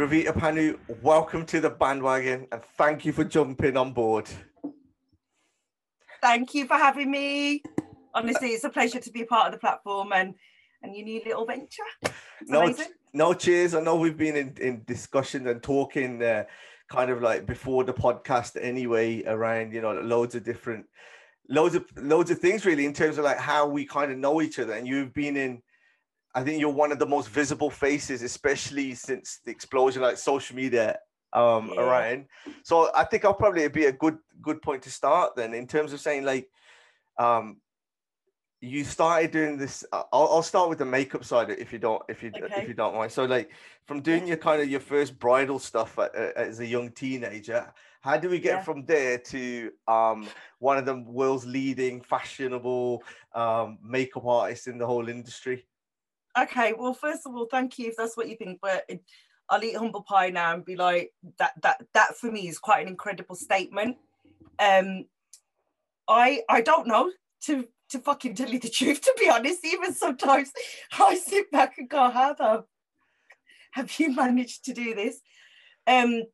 Ravita Pannu, welcome to the Bhandwagon and thank you for jumping on board. Thank you for having me. Honestly, it's a pleasure to be a part of the platform and and your new little venture. It's no, amazing. no, cheers. I know we've been in, in discussions and talking uh, kind of like before the podcast anyway around, you know, loads of different, loads of, loads of things really in terms of like how we kind of know each other. And you've been in, I think you're one of the most visible faces, especially since the explosion like social media um Yeah. around. So I think I'll probably be a good good point to start then in terms of saying like um you started doing this I'll, I'll start with the makeup side if you don't if you Okay. if you don't mind so like from doing your kind of your first bridal stuff at, as a young teenager how do we get Yeah. from there to um one of the world's leading fashionable um makeup artists in the whole industry Okay, well, first of all, thank you if that's what you think. But I'll eat humble pie now and be like, that that that for me is quite an incredible statement. Um, I I don't know to to fucking tell you the truth. To be honest, even sometimes I sit back and go, how the have you managed to do this? Um,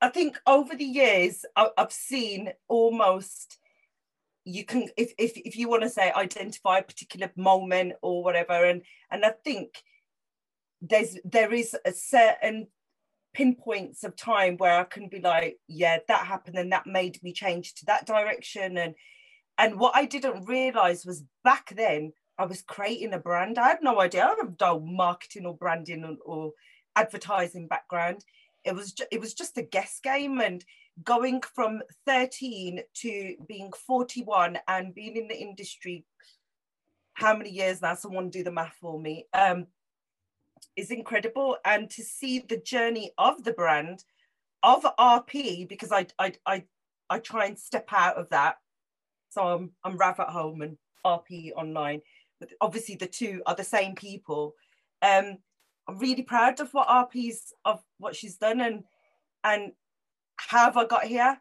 I think over the years I, I've seen almost you can if if, if you want to say identify a particular moment or whatever and and i think there's there is a certain pinpoints of time where i can be like yeah that happened and that made me change to that direction and and what i didn't realize was back then i was creating a brand. I had no idea. I have no marketing or branding or, or advertising background. It was ju- it was just a guess game and going from 13 to being 41 and being in the industry how many years now? Someone do the math for me. Um is incredible. And to see the journey of the brand of rp because i i i, I try and step out of that. So i'm i'm rav at home and rp online but obviously the two are the same people. Um i'm really proud of what rp's of what she's done and and how have I got here?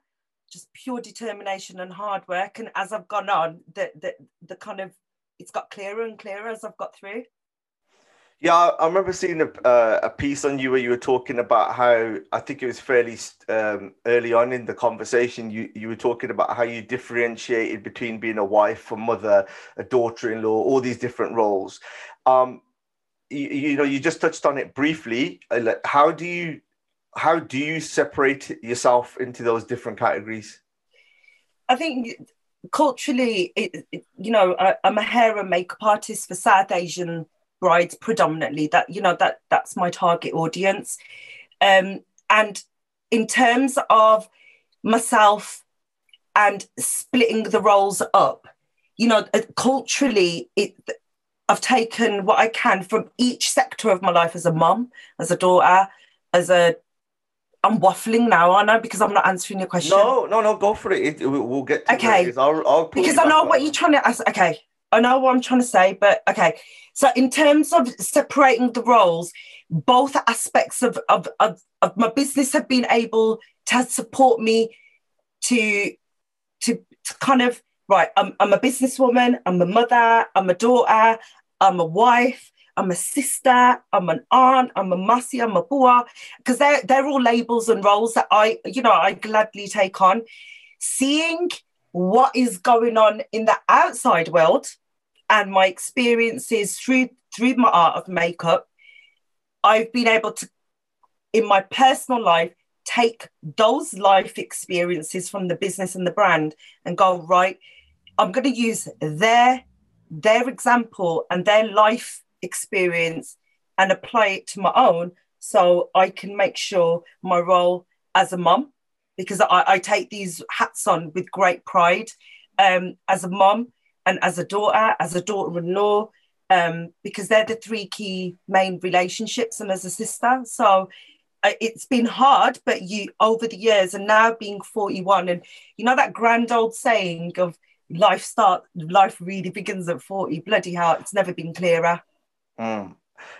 Just pure determination and hard work. And as I've gone on, the the the kind of it's got clearer and clearer as I've got through. Yeah, I remember seeing a, uh, a piece on you where you were talking about how I think it was fairly um, early on in the conversation. You you were talking about how you differentiated between being a wife, a mother, a daughter-in-law, all these different roles. Um, you, you know, you just touched on it briefly. uh, How do you how do you separate yourself into those different categories? I think culturally, it, it- you know, I, I'm a hair and makeup artist for South Asian brides predominantly. That you know that that's my target audience. Um, and in terms of myself and splitting the roles up, you know, uh, culturally, it. I've taken what I can from each sector of my life as a mum, as a daughter, as a. I'm waffling now, aren't I? Because I'm not answering your question. No, no, no, go for it. it we- we'll get to Okay. it. It's- I'll, I'll because I know what on. you're trying to ask. Okay, I know what I'm trying to say, but okay. So in terms of separating the roles, both aspects of of of, of my business have been able to support me to to, to kind of right. I'm I'm a businesswoman. I'm a mother. I'm a daughter. I'm a wife. I'm a sister. I'm an aunt. I'm a mussy. I'm a bua. Because they're they're all labels and roles that I you know I gladly take on. Seeing what is going on in the outside world and my experiences through through my art of makeup i've been able to in my personal life take those life experiences from the business and the brand and go right i'm going to use their their example and their life experience and apply it to my own so I can make sure my role as a mum, because I, I take these hats on with great pride um, as a mum and as a daughter, as a daughter in law, um, because they're the three key main relationships, and as a sister. So uh, it's been hard, but you over the years, and now being 41, and you know that grand old saying of life start life really begins at 40 bloody hell it's never been clearer mm.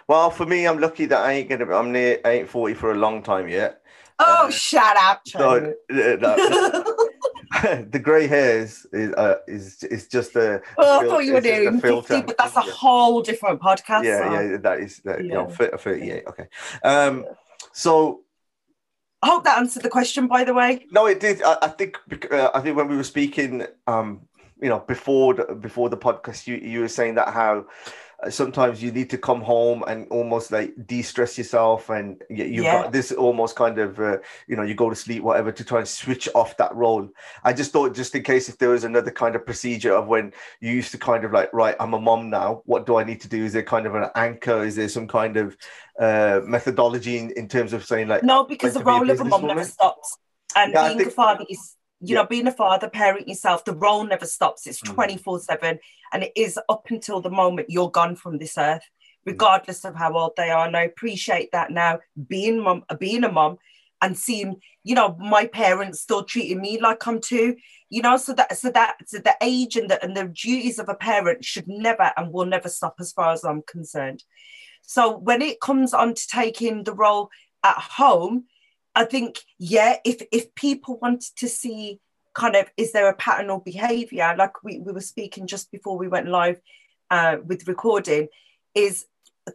well for me i'm lucky that i ain't gonna i'm near I ain't 40 for a long time yet oh uh, shut up so, the grey hairs is uh, is is just a. Oh, I thought you were doing fifty, but that's a whole different podcast. Yeah, so. yeah, that is that, yeah. You know, 38. Okay, um, so I hope that answered the question. By the way, no, it did. I, I think uh, I think when we were speaking, um, you know, before the, before the podcast, you you were saying that how sometimes you need to come home and almost like de-stress yourself and you've yeah. got this almost kind of uh, you know you go to sleep whatever to try and switch off that role. I just thought just in case if there was another kind of procedure of when you used to kind of like right i'm a mom now. What do i need to do? Is there kind of an anchor? Is there some kind of uh, methodology in, in terms of saying like no because the role of a mom never stops. And yeah, being think, a father is you yeah. know, being a father, parent yourself, the role never stops. It's mm. 24 mm. 7 and it is up until the moment you're gone from this earth, mm. regardless mm. of how old they are. And I appreciate that now, being mom, being a mom and seeing, you know, my parents still treating me like I'm two, you know, so that so that so the age and the and the duties of a parent should never and will never stop as far as I'm concerned. So when it comes on to taking the role at home, I think, yeah, if if people wanted to see kind of is there a pattern or behavior, like we, we were speaking just before we went live uh, with recording, is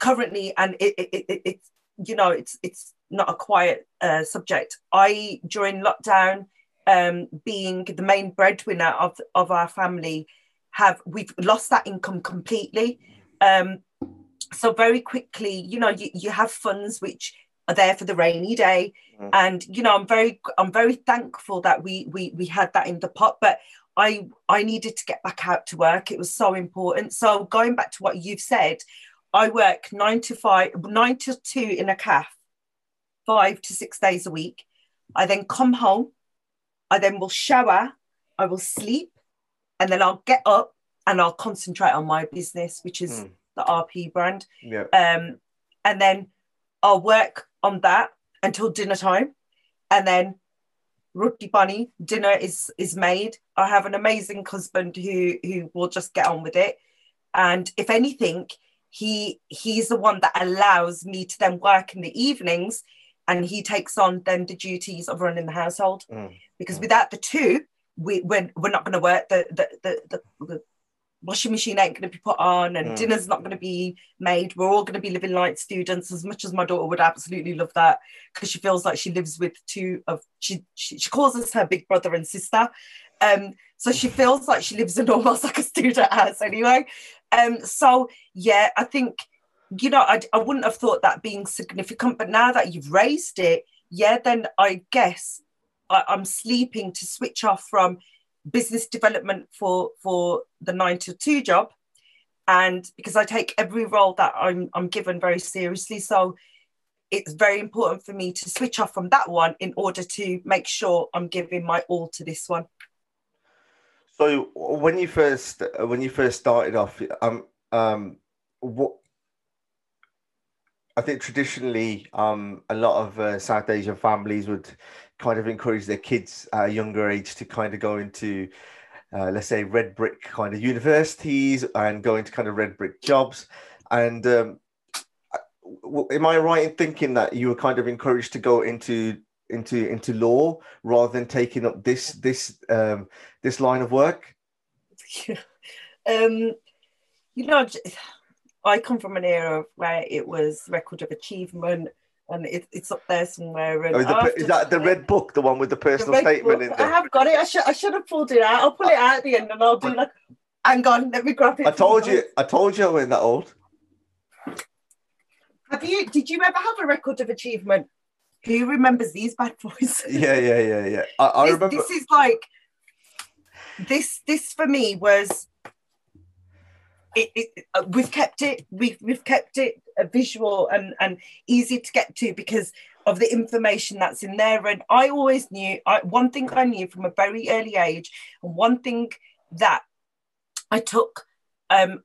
currently and it, it, it, it's you know it's it's not a quiet uh, subject. I during lockdown, um, being the main breadwinner of of our family, have we've lost that income completely. Um, so very quickly, you know, you, you have funds which are there for the rainy day. Mm. and you know i'm very i'm very thankful that we we we had that in the pot but i i needed to get back out to work. It was so important. So going back to what you've said i work nine to five nine to two in a calf five to six days a week. I then come home. I then will shower. I will sleep. And then i'll get up and i'll concentrate on my business which is mm. the rp brand. Yeah. um and then I'll work on that until dinner time. And then Roti Bunny, dinner is is made. I have an amazing husband who who will just get on with it. And if anything, he he's the one that allows me to then work in the evenings and he takes on then the duties of running the household. Mm. Because mm. without the two, we, we're, we're not going to work. The, the, the, the, the washing machine ain't going to be put on and mm. dinner's not going to be made. We're all going to be living like students as much as my daughter would absolutely love that because she feels like she lives with two of she, she, she calls us her big brother and sister. Um, so she feels like she lives in almost like a student house anyway. Um, so yeah, I think you know I, I wouldn't have thought that being significant, but now that you've raised it, yeah, then I guess I, I'm sleeping to switch off from business development for for the nine to two job. And because i take every role that i'm i'm given very seriously. So it's very important for me to switch off from that one in order to make sure i'm giving my all to this one. So when you first when you first started off um um what I think traditionally, um, a lot of uh, South Asian families would kind of encourage their kids at a younger age to kind of go into, uh, let's say, red brick kind of universities and go into kind of red brick jobs. And um, am I right in thinking that you were kind of encouraged to go into into into law rather than taking up this this um, this line of work? um, you know, I come from an era where it was record of achievement and it, it's up there somewhere. And oh, the, is that the red book, the one with the personal the statement book, in there? I have got it. I should I should have pulled it out. I'll pull it out at the end, and I'll do like. Hang on, let me grab it. I told you. I told you I wasn't that old. Have you? Did you ever have a record of achievement? Who remembers these bad boys? yeah, yeah, yeah, yeah. I, I this, remember. This is like this. This for me was it, it, uh, we've kept it we've, we've kept it visual and and easy to get to because of the information that's in there. And i always knew I, one thing i knew from a very early age and one thing that i took um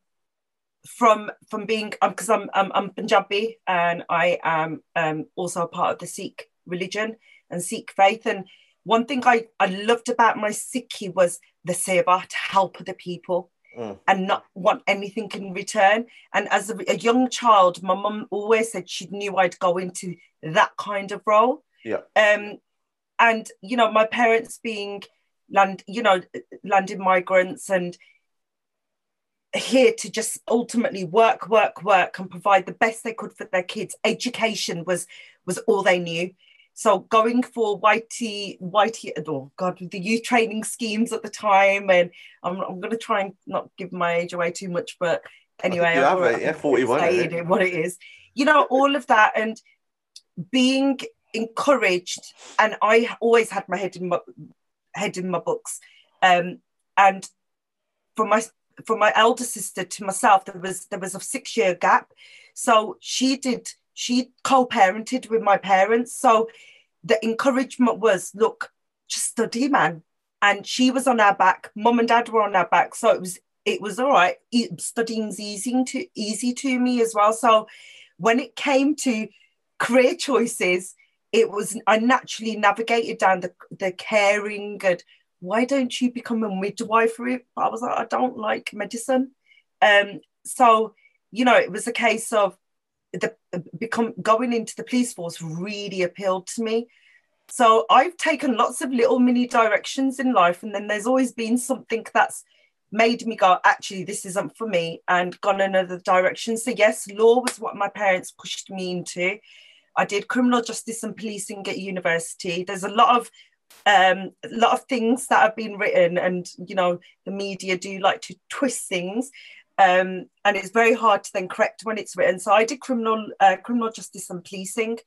from from being because um, I'm, I'm, I'm punjabi and i am um also a part of the sikh religion and sikh faith. And one thing i i loved about my sikhi was the seva to help other people mm. and not want anything in return. And as a, a young child, my mum always said she knew I'd go into that kind of role. Yeah. Um, and you know, my parents being land, you know, landed migrants and here to just ultimately work, work, work, and provide the best they could for their kids. Education was was all they knew. So going for YT, YT, oh God, the youth training schemes at the time, and I'm, I'm going to try and not give my age away too much, but anyway, you have it, yeah, 41. It, what it is, you know, all of that, and being encouraged, and I always had my head in my head in my books, um, and for my for my elder sister to myself, there was there was a six year gap, so she did she co-parented with my parents. So the encouragement was look just study man. And she was on our back. Mum and dad were on our back. So it was it was all right. Studying's easy to easy to me as well. So when it came to career choices it was i naturally navigated down the, the caring and why don't you become a midwifery i was like i don't like medicine. Um so you know it was a case of the become going into the police force really appealed to me. So I've taken lots of little mini directions in life, and then there's always been something that's made me go, actually, this isn't for me, and gone another direction. So yes, law was what my parents pushed me into. I did criminal justice and policing at university. There's a lot of um, a lot of things that have been written, and you know, the media do like to twist things. Um, and it's very hard to then correct when it's written. So I did criminal uh, criminal justice and policing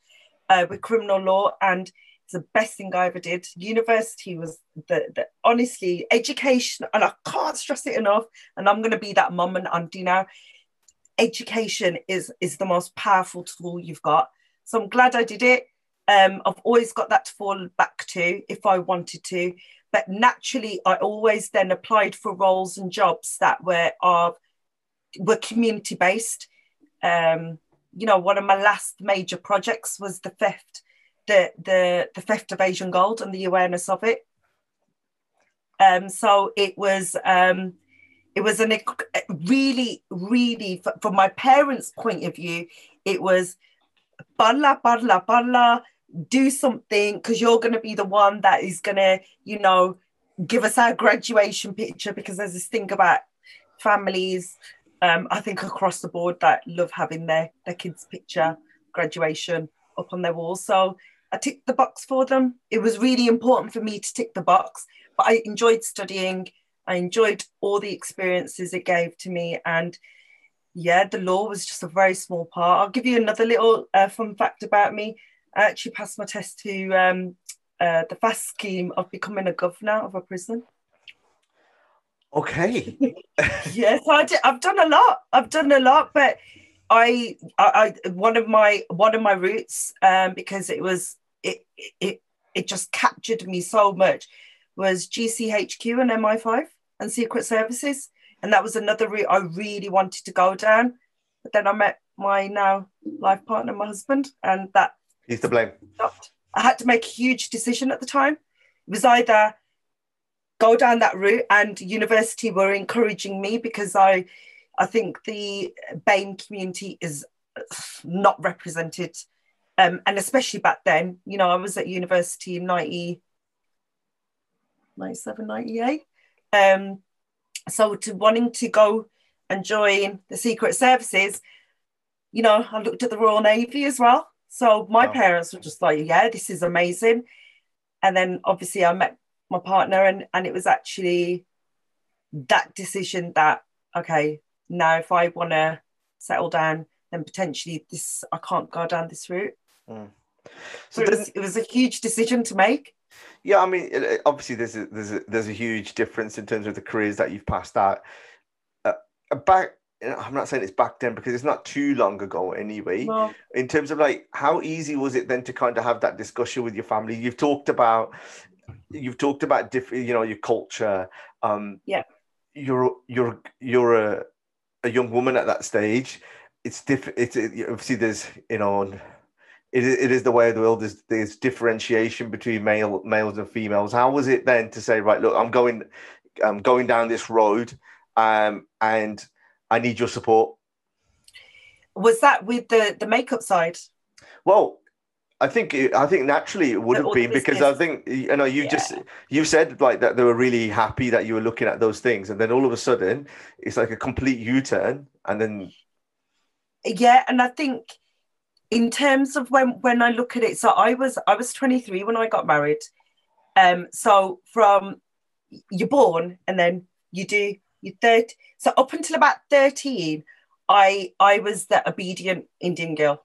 uh, with criminal law, and it's the best thing I ever did. University was the, the honestly education, and I can't stress it enough. And I'm going to be that mum and auntie now. Education is is the most powerful tool you've got. So I'm glad I did it. Um, I've always got that to fall back to if I wanted to. But naturally, I always then applied for roles and jobs that were of were community based. Um, you know, one of my last major projects was the theft, the the the theft of Asian gold and the awareness of it. Um, so it was um, it was an really really from my parents' point of view, it was parla parla parla do something because you're going to be the one that is going to you know give us our graduation picture because there's this thing about families um, I think across the board that love having their their kids' picture graduation up on their walls. So I ticked the box for them. It was really important for me to tick the box, but I enjoyed studying. I enjoyed all the experiences it gave to me, and yeah, the law was just a very small part. I'll give you another little uh, fun fact about me. I actually passed my test to um, uh, the FAST scheme of becoming a governor of a prison. Okay. yes, I did, I've done a lot. I've done a lot, but I, I, I one of my one of my roots, um, because it was it it it just captured me so much, was GCHQ and MI5 and Secret Services, and that was another route I really wanted to go down. But then I met my now life partner, my husband, and that he's to blame. Stopped. I had to make a huge decision at the time. It was either go down that route and university were encouraging me because i i think the BAME community is not represented um, and especially back then you know i was at university in 90 97 98 um, so to wanting to go and join the secret services you know i looked at the royal navy as well so my wow. parents were just like yeah this is amazing and then obviously i met my partner and and it was actually that decision that okay now if i want to settle down then potentially this i can't go down this route mm. so, it, was, it was a huge decision to make yeah i mean obviously there's a, there's a, there's a huge difference in terms of the careers that you've passed out uh, back I'm not saying it's back then because it's not too long ago anyway. No. In terms of like how easy was it then to kind of have that discussion with your family? You've talked about you've talked about different, you know, your culture. Um, Yeah. You're you're you're a a young woman at that stage. It's different. It's it, obviously there's you know. It, is- it is the way of the world. There's, there's differentiation between male males and females. How was it then to say, right, look, I'm going, I'm going down this road, um, and I need your support. Was that with the the makeup side? Well, I think I think naturally it would have been because I think you know you just you said like that they were really happy that you were looking at those things, and then all of a sudden it's like a complete U-turn, and then yeah and i think in terms of when when i look at it so i was i was 23 when i got married um so from you're born and then you do you third so up until about 13 i i was the obedient indian girl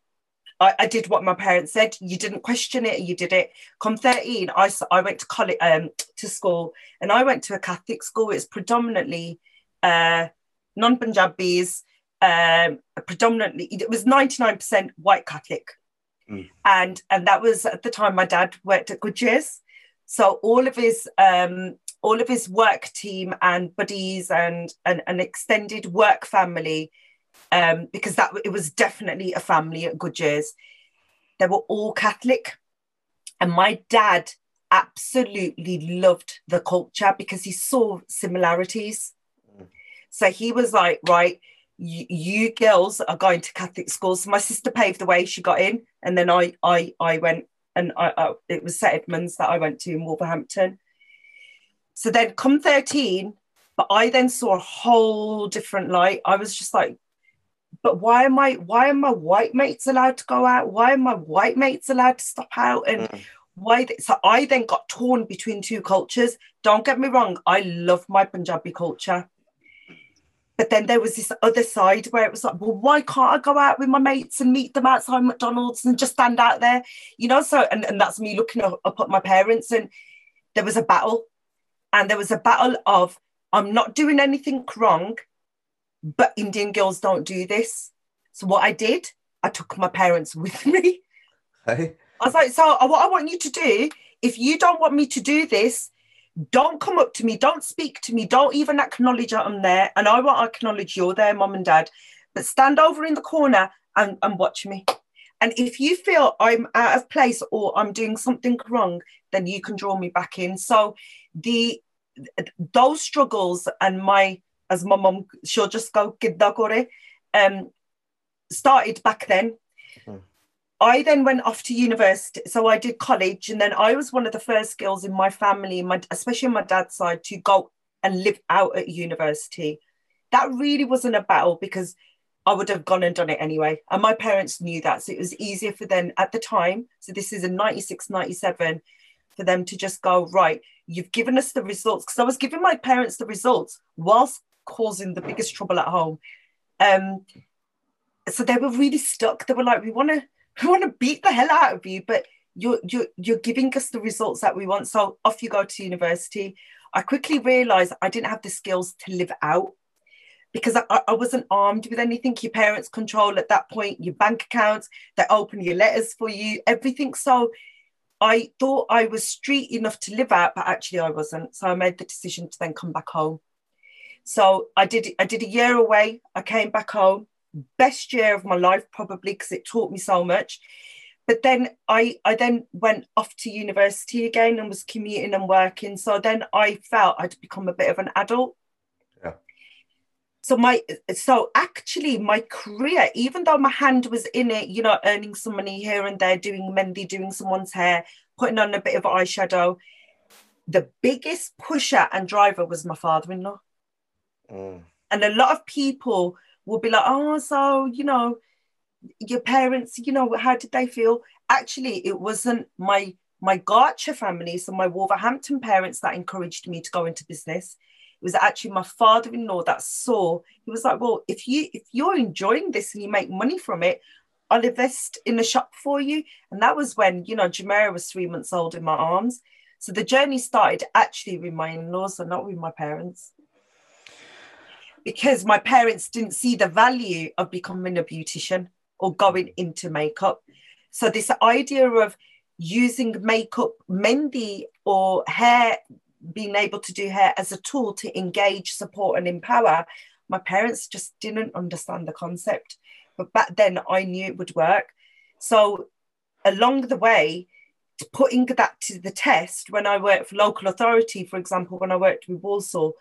I, I did what my parents said. You didn't question it. You did it. Come 13, I, I went to college, um, to school, and I went to a Catholic school. It's predominantly uh, non-Punjabis, um, predominantly it was 99% white catholic Mm. and and that was at the time my dad worked at goodyear's so all of his um all of his work team and buddies and and an extended work family um because that it was definitely a family at goodyear's they were all catholic and my dad absolutely loved the culture because he saw similarities so he was like right you, you girls are going to Catholic schools. So my sister paved the way; she got in, and then I, I, I went, and I, I it was St Edmunds that I went to in Wolverhampton. So then, come thirteen, but I then saw a whole different light. I was just like, but why am I? Why are my white mates allowed to go out? Why are my white mates allowed to stop out? And Mm. why? th- so I then got torn between two cultures. Don't get me wrong; I love my Punjabi culture. But then there was this other side where it was like, well, why can't I go out with my mates and meet them outside McDonald's and just stand out there? You know, so and, and that's me looking up, up at my parents. And there was a battle. And there was a battle of I'm not doing anything wrong, but Indian girls don't do this. So what I did, I took my parents with me. hey, I was like, so uh, what I want you to do, if you don't want me to do this, don't come up to me, don't speak to me, don't even acknowledge that I'm there. And I won't acknowledge you're there, mom and dad, but stand over in the corner and, and watch me. And if you feel I'm out of place or I'm doing something wrong, then you can draw me back in. So the those struggles and my as my mom, she'll just go "Kidda kore," um started back then. I then went off to university. So I did college, and then I was one of the first girls in my family, my especially on my dad's side, to go and live out at university. That really wasn't a battle because I would have gone and done it anyway. And my parents knew that. So it was easier for them at the time. So this is in 96, 97, for them to just go, right, you've given us the results. Because I was giving my parents the results whilst causing the biggest trouble at home. Um, so they were really stuck. They were like, we want to we want to beat the hell out of you, but you're you're you're giving us the results that we want. So off you go to university. I quickly realized I didn't have the skills to live out because I, I wasn't armed with anything. Your parents control at that point your bank accounts, they open your letters for you, everything. So I thought I was street enough to live out, but actually I wasn't. So I made the decision to then come back home. So I did I did a year away. I came back home. Best year of my life, probably because it taught me so much. But then I I then went off to university again and was commuting and working. So then I felt I'd become a bit of an adult. Yeah. So my so actually my career, even though my hand was in it, you know, earning some money here and there, doing Mendy, doing someone's hair, putting on a bit of eyeshadow, the biggest pusher and driver was my father-in-law. Mm. And a lot of people will be like, oh, so, you know, your parents, you know, how did they feel? Actually, it wasn't my my Garcher family, so my Wolverhampton parents that encouraged me to go into business. It was actually my father-in-law that saw. He was like, "Well, if you if you're enjoying this and you make money from it, I'll invest in a shop for you." And that was when you know Jumeirah was three months old in my arms. So the journey started actually with my in-laws and not with my parents. Because my parents didn't see the value of becoming a beautician or going mm. into makeup. So this idea of using makeup, mendi or hair, being able to do hair as a tool to engage, support, and empower, my parents just didn't understand the concept. But back then I knew it would work. So along the way, putting that to the test when I worked for local authority, for example, when I worked with Walsall,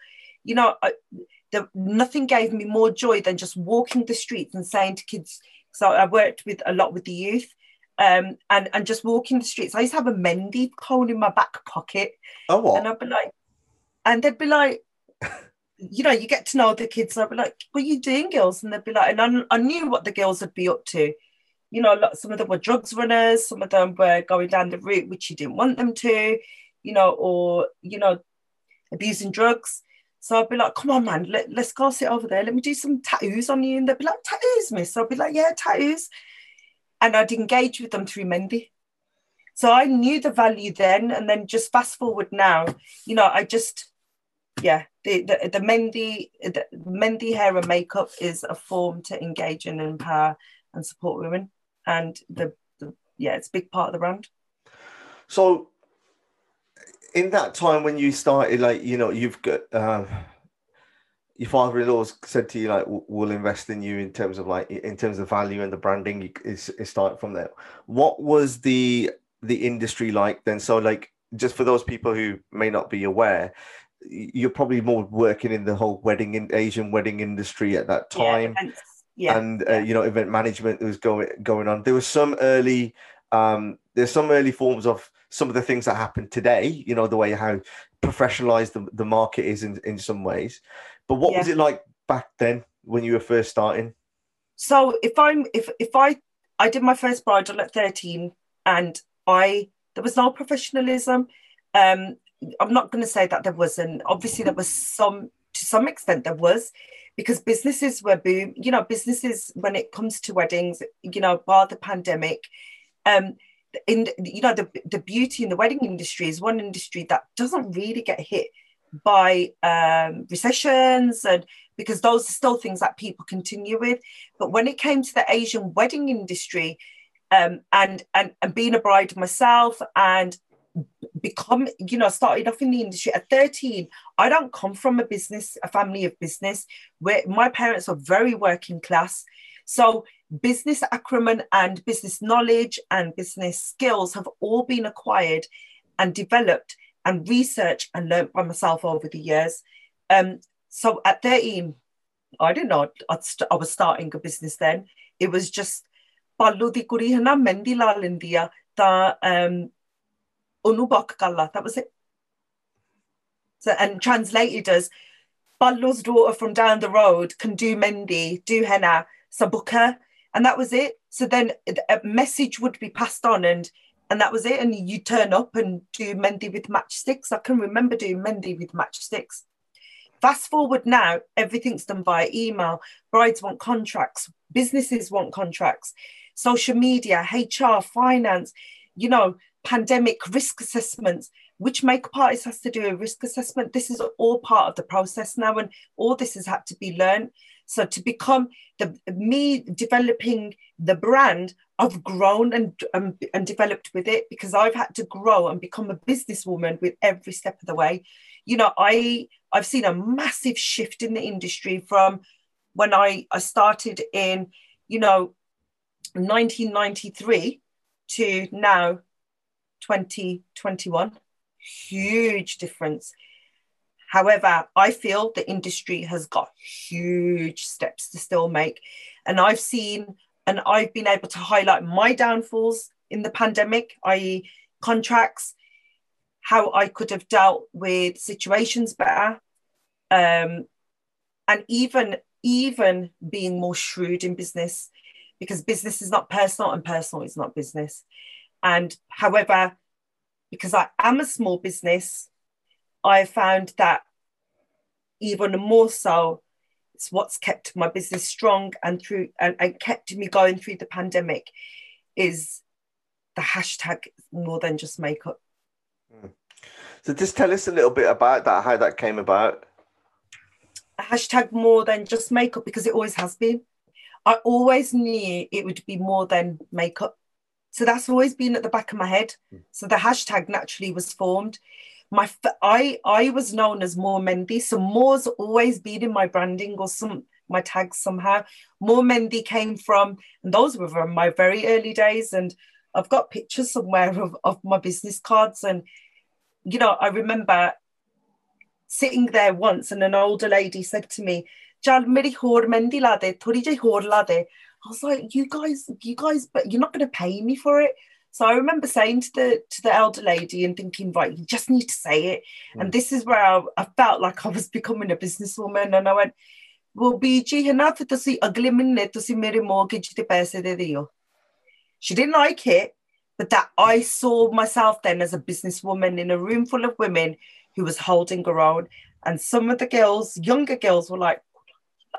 you know, I, the, nothing gave me more joy than just walking the streets and saying to kids. So I worked with a lot with the youth, um, and and just walking the streets. I used to have a Mendi cone in my back pocket. Oh, what? And I'd be like, and they'd be like, you know, you get to know the kids. And I'd be like, what are you doing, girls? And they'd be like, and I, I knew what the girls would be up to. You know, some of them were drugs runners, some of them were going down the route which you didn't want them to, you know, or, you know, abusing drugs. So I'd be like, come on, man, let, let's go sit over there. Let me do some tattoos on you. And they'd be like, tattoos, miss. So I'd be like, yeah, tattoos. And I'd engage with them through Mendi. So I knew the value then. And then just fast forward now, you know, I just, yeah, the, the, the Mendi, the Mendi hair and makeup is a form to engage and empower and support women. And the, the yeah, it's a big part of the brand. So in that time when you started, like you know, you've got um, your father-in-law said to you like, "We'll invest in you in terms of like in terms of value and the branding is is start from there." What was the the industry like then? So like, just for those people who may not be aware, you're probably more working in the whole wedding in Asian wedding industry at that time. Yeah, yeah, and uh, you know event management was going going on there was some early um there's some early forms of some of the things that happen today, you know, the way how professionalized the, the market is in, in some ways. But what yeah. was it like back then when you were first starting? So if I'm if if I I did my first bridal at 13 and I there was no professionalism. Um I'm not going to say that there wasn't. Obviously there was some to some extent there was because businesses were boom, you know, businesses when it comes to weddings, you know, bar the pandemic, um, in you know the the beauty in the wedding industry is one industry that doesn't really get hit by um, recessions and because those are still things that people continue with. But when it came to the asian wedding industry um, and, and and being a bride myself and become you know started off in the industry at 13 i don't come from a business a family of business. Where my parents are very working class. So business acumen and business knowledge and business skills have all been acquired and developed and researched and learned by myself over the years. Um, so at 13, I didn't know st- I was starting a business then. It was just ballo di lindia da um. That was it. So and translated as Ballo's daughter from down the road can do mendi, do henna, sabuka, and that was it. So then a message would be passed on, and and that was it. And you turn up and do Mendi with matchsticks. I can remember doing Mendi with matchsticks. Fast forward now, everything's done via email. Brides want contracts, businesses want contracts, social media, HR, finance, you know, pandemic risk assessments. Which makeup artist has to do a risk assessment? This is all part of the process now, and all this has had to be learned. So to become the me developing the brand, I've grown and um, and developed with it because I've had to grow and become a businesswoman with every step of the way. You know, I I've seen a massive shift in the industry from when I I started in you know 1993 to now 2021 huge difference However, I feel the industry has got huge steps to still make. And I've seen and I've been able to highlight my downfalls in the pandemic, i.e., contracts, how I could have dealt with situations better, um, and even even being more shrewd in business, because business is not personal and personal is not business. And however, because I am a small business, I found that even more so, it's what's kept my business strong and through and, and kept me going through the pandemic is the hashtag more than just makeup. Hmm. So just tell us a little bit about that, how that came about. hashtag more than just makeup because it always has been. I always knew it would be more than makeup. So that's always been at the back of my head. So the hashtag naturally was formed. My I I was known as More Mendy, so more's always been in my branding or some my tags somehow. More Mendy came from, and those were from my very early days. And I've got pictures somewhere of, of my business cards. And you know, I remember sitting there once and an older lady said to me, Jal meri hor mendi lade, thodi jai hor lade. I was like, you guys, you guys, but you're not going to pay me for it. So I remember saying to the to the elder lady and thinking, right, you just need to say it. Mm. And this is where I, I, felt like I was becoming a businesswoman. And I went, well, BG, hana to tusi agle minne tusi mere mortgage de paise de dio. She didn't like it, but that I saw myself then as a businesswoman in a room full of women who was holding her own. And some of the girls, younger girls, were like,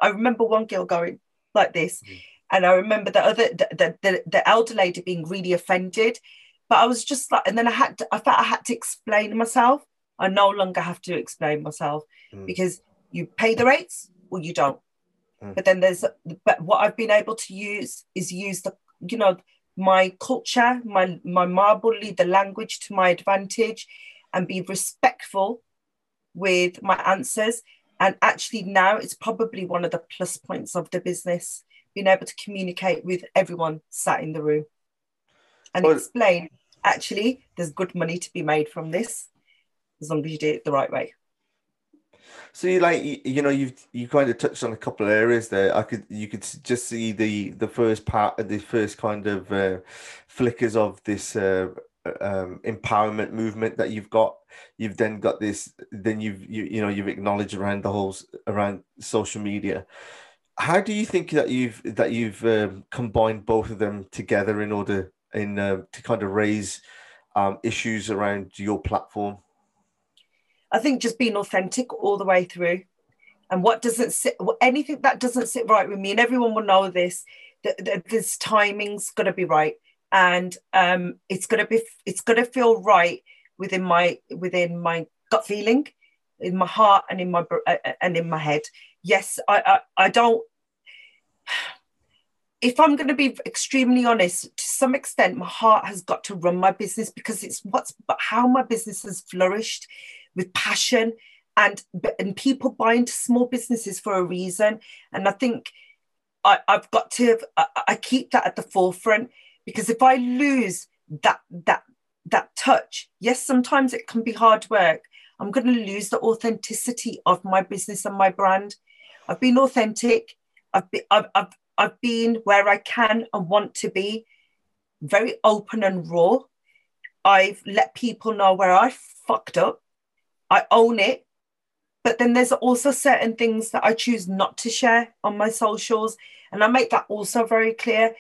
I remember one girl going like this. Mm. And I remember the other, the, the, the elder lady being really offended. But I was just like, and then I had to, I felt I had to explain myself. I no longer have to explain myself mm. because you pay the rates or you don't. Mm. But then there's, but what I've been able to use is use the, you know, my culture, my my marbly, the language to my advantage, and be respectful with my answers. And actually, now it's probably one of the plus points of the business being able to communicate with everyone sat in the room and well, explain actually, there's good money to be made from this as long as you do it the right way. So you like you know you've you kind of touched on a couple of areas there. I could you could just see the the first part of the first kind of uh, flickers of this uh, um, empowerment movement that you've got. You've then got this. Then you've you you know you've acknowledged around the whole around social media. How do you think that you've that you've um, combined both of them together in order in uh, to kind of raise um, issues around your platform? I think just being authentic all the way through. And what doesn't sit, anything that doesn't sit right with me, and everyone will know this, that, that this timing's got to be right, and um, it's gonna be, it's gonna feel right within my within my gut feeling, in my heart and in my uh, uh, and in my head. Yes, I I, I don't. If I'm going to be extremely honest, to some extent, my heart has got to run my business because it's what's how my business has flourished with passion and and people buy into small businesses for a reason and i think I, have got to I, I keep that at the forefront because if i lose that that that touch yes sometimes it can be hard work i'm going to lose the authenticity of my business and my brand i've been authentic i've been I've, I've, I've been where i can and want to be very open and raw i've let people know where i fucked up I own it. But then there's also certain things that I choose not to share on my socials. And I make that also very clear.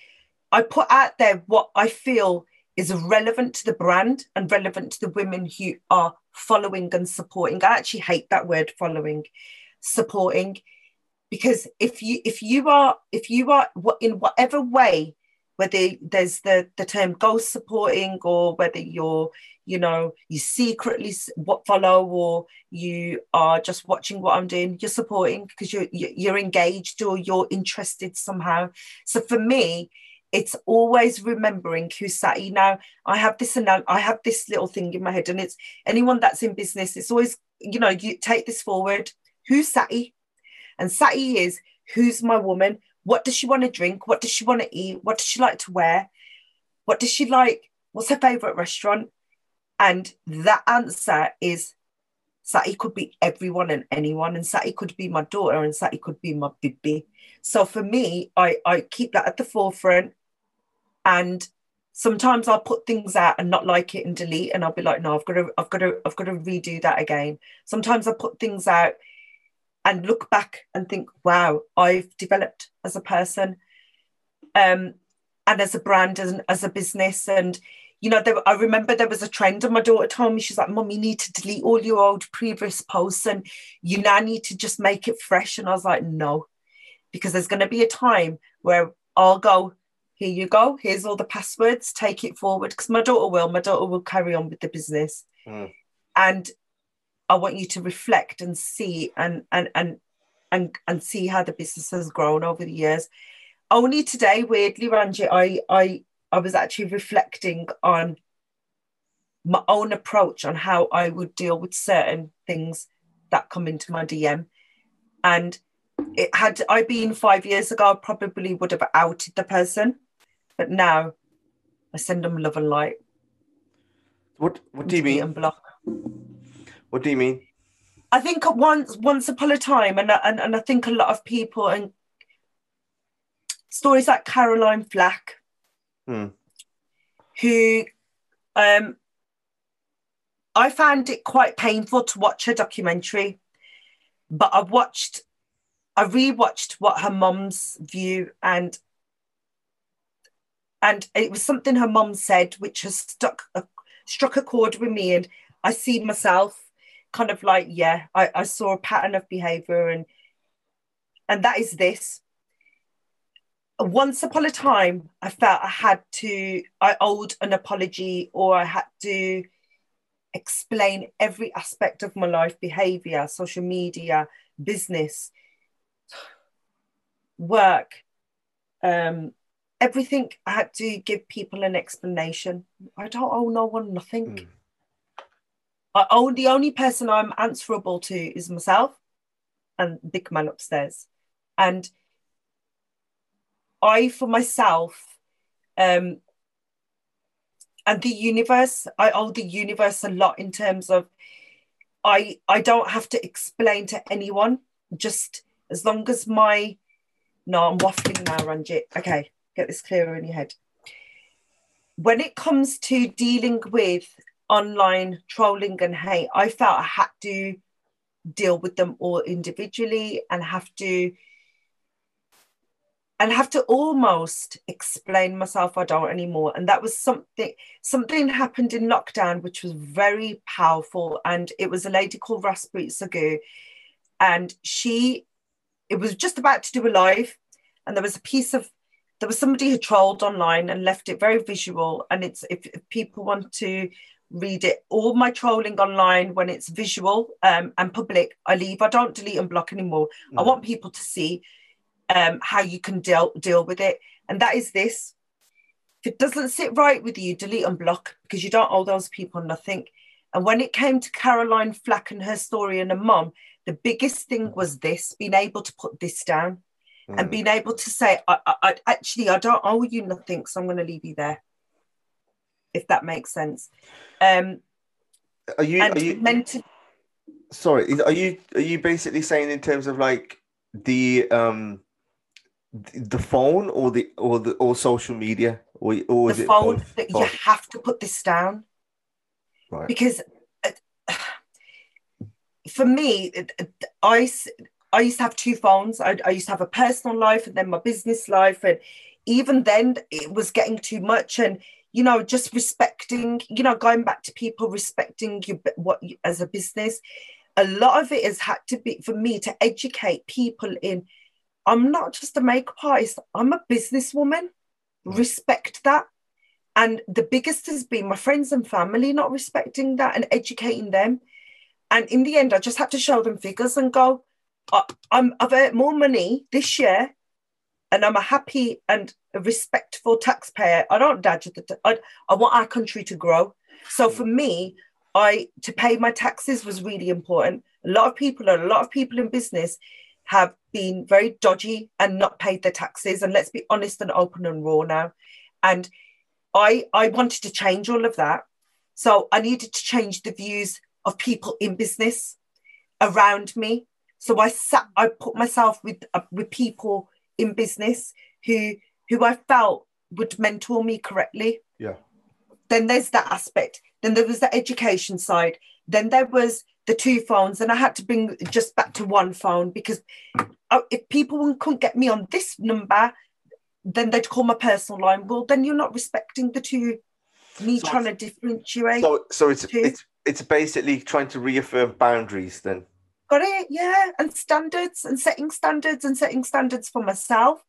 I put out there what I feel is relevant to the brand and relevant to the women who are following and supporting. I actually hate that word following, supporting, because if you if you are if you are in whatever way whether there's the the term ghost supporting or whether you're you know you secretly what follow or you are just watching what i'm doing you're supporting because you're you're engaged or you're interested somehow so for me it's always remembering who's Sati. Now, I have this and I have this little thing in my head, and it's anyone that's in business. It's always, you know, you take this forward. Who's Sati? And Sati is who's my woman? What does she want to drink? What does she want to eat? What does she like to wear? What does she like? What's her favorite restaurant? And that answer is Sati could be everyone and anyone, and Sati could be my daughter, and Sati could be my baby. So for me, I, I keep that at the forefront. And sometimes I'll put things out and not like it and delete, and I'll be like, no, I've got to, I've got to, I've got to redo that again. Sometimes I put things out and look back and think, wow, I've developed as a person, um, and as a brand, and as a business, and you know, there, I remember there was a trend, and my daughter told me, she's like, Mum, you need to delete all your old previous posts and you now need to just make it fresh. And I was like, No, because there's going to be a time where I'll go, Here you go, here's all the passwords, take it forward. Because my daughter will, my daughter will carry on with the business. Mm. And I want you to reflect and see and and and and and see how the business has grown over the years. Only today, weirdly, Ranjit, I I I was actually reflecting on my own approach on how I would deal with certain things that come into my DM. And it had I been five years ago, I probably would have outed the person. But now I send them love and light. What what do you mean? And block. What do you mean? I think once once upon a time, and and, and I think a lot of people and stories like Caroline Flack, Hmm. who um I found it quite painful to watch her documentary, but I watched, I rewatched what her mum's view and and it was something her mum said which has stuck a, struck a chord with me and I see myself kind of like yeah I, I saw a pattern of behavior and and that is this once upon a time I felt I had to I owed an apology or I had to explain every aspect of my life behavior, social media, business, work, um, everything. I had to give people an explanation. I don't owe no one nothing. Mm. I owe the only person I'm answerable to is myself and big man upstairs. And I, for myself, um, and the universe i owe the universe a lot in terms of i i don't have to explain to anyone. Just as long as my no i'm waffling now ranjit. Okay get this clearer in your head. When it comes to dealing with online trolling and hate i felt i had to deal with them all individually and have to and have to almost explain myself I don't anymore. And that was something something happened in lockdown which was very powerful. And it was a lady called Raspreet Sagu. And she it was just about to do a live, and there was a piece of there was somebody who trolled online and left it very visual. And it's if, if people want to read it, all my trolling online when it's visual um, and public, I leave. I don't delete and block anymore. Mm. I want people to see um, how you can deal deal with it. And that is this. If it doesn't sit right with you, delete and block because you don't owe those people nothing. And when it came to Caroline Flack and her story and her mom, the biggest thing was this being able to put this down mm. and being able to say, I, I, I, actually, I don't owe you nothing, so I'm going to leave you there. If that makes sense. Um, are you, are you meant to? Sorry, are you are you basically saying in terms of like the um the phone or the or the or social media or, or the phone that you have to put this down right. because uh, for me I I used to have two phones I, I used to have a personal life and then my business life and even then it was getting too much and you know just respecting you know going back to people respecting you what you, as a business a lot of it has had to be for me to educate people in I'm not just a makeup artist, I'm a businesswoman. Mm. Respect that. And the biggest has been my friends and family not respecting that and educating them. And in the end, I just had to show them figures and go, I'm, I've earned more money this year and I'm a happy and a respectful taxpayer. I don't dodge the, I, I want our country to grow. So for me, I to pay my taxes was really important. A lot of people, a lot of people in business have been very dodgy and not paid their taxes. And let's be honest and open and raw now. And I I wanted to change all of that. So I needed to change the views of people in business around me. So I sat, I put myself with uh, with people in business who who I felt would mentor me correctly. Yeah. Then there's that aspect. Then there was the education side. Then there was the two phones and I had to bring just back to one phone because uh, if people couldn't get me on this number, then they'd call my personal line. Well, then you're not respecting the two. Me so trying to differentiate. So, so it's two. it's it's basically trying to reaffirm boundaries. Then got it, yeah, and standards and setting standards and setting standards for myself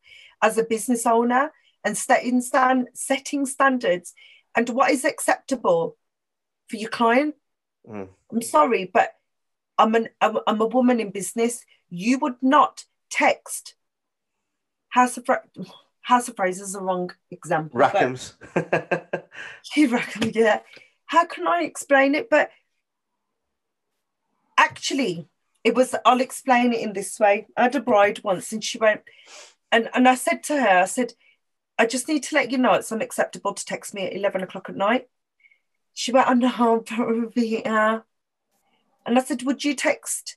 as a business owner and setting stand setting standards and what is acceptable for your client Mm. I'm sorry, but I'm an I'm, I'm a woman in business. you would not text House of House of Fraser is a wrong example. Rackham's. Rackham, yeah. How can I explain it? But actually, it was. I'll explain it in this way. I had a bride once, and she went, and and I said to her, I said, I just need to let you know it's unacceptable to text me at eleven o'clock at night. She went, oh no, Ravita. And I said, would you text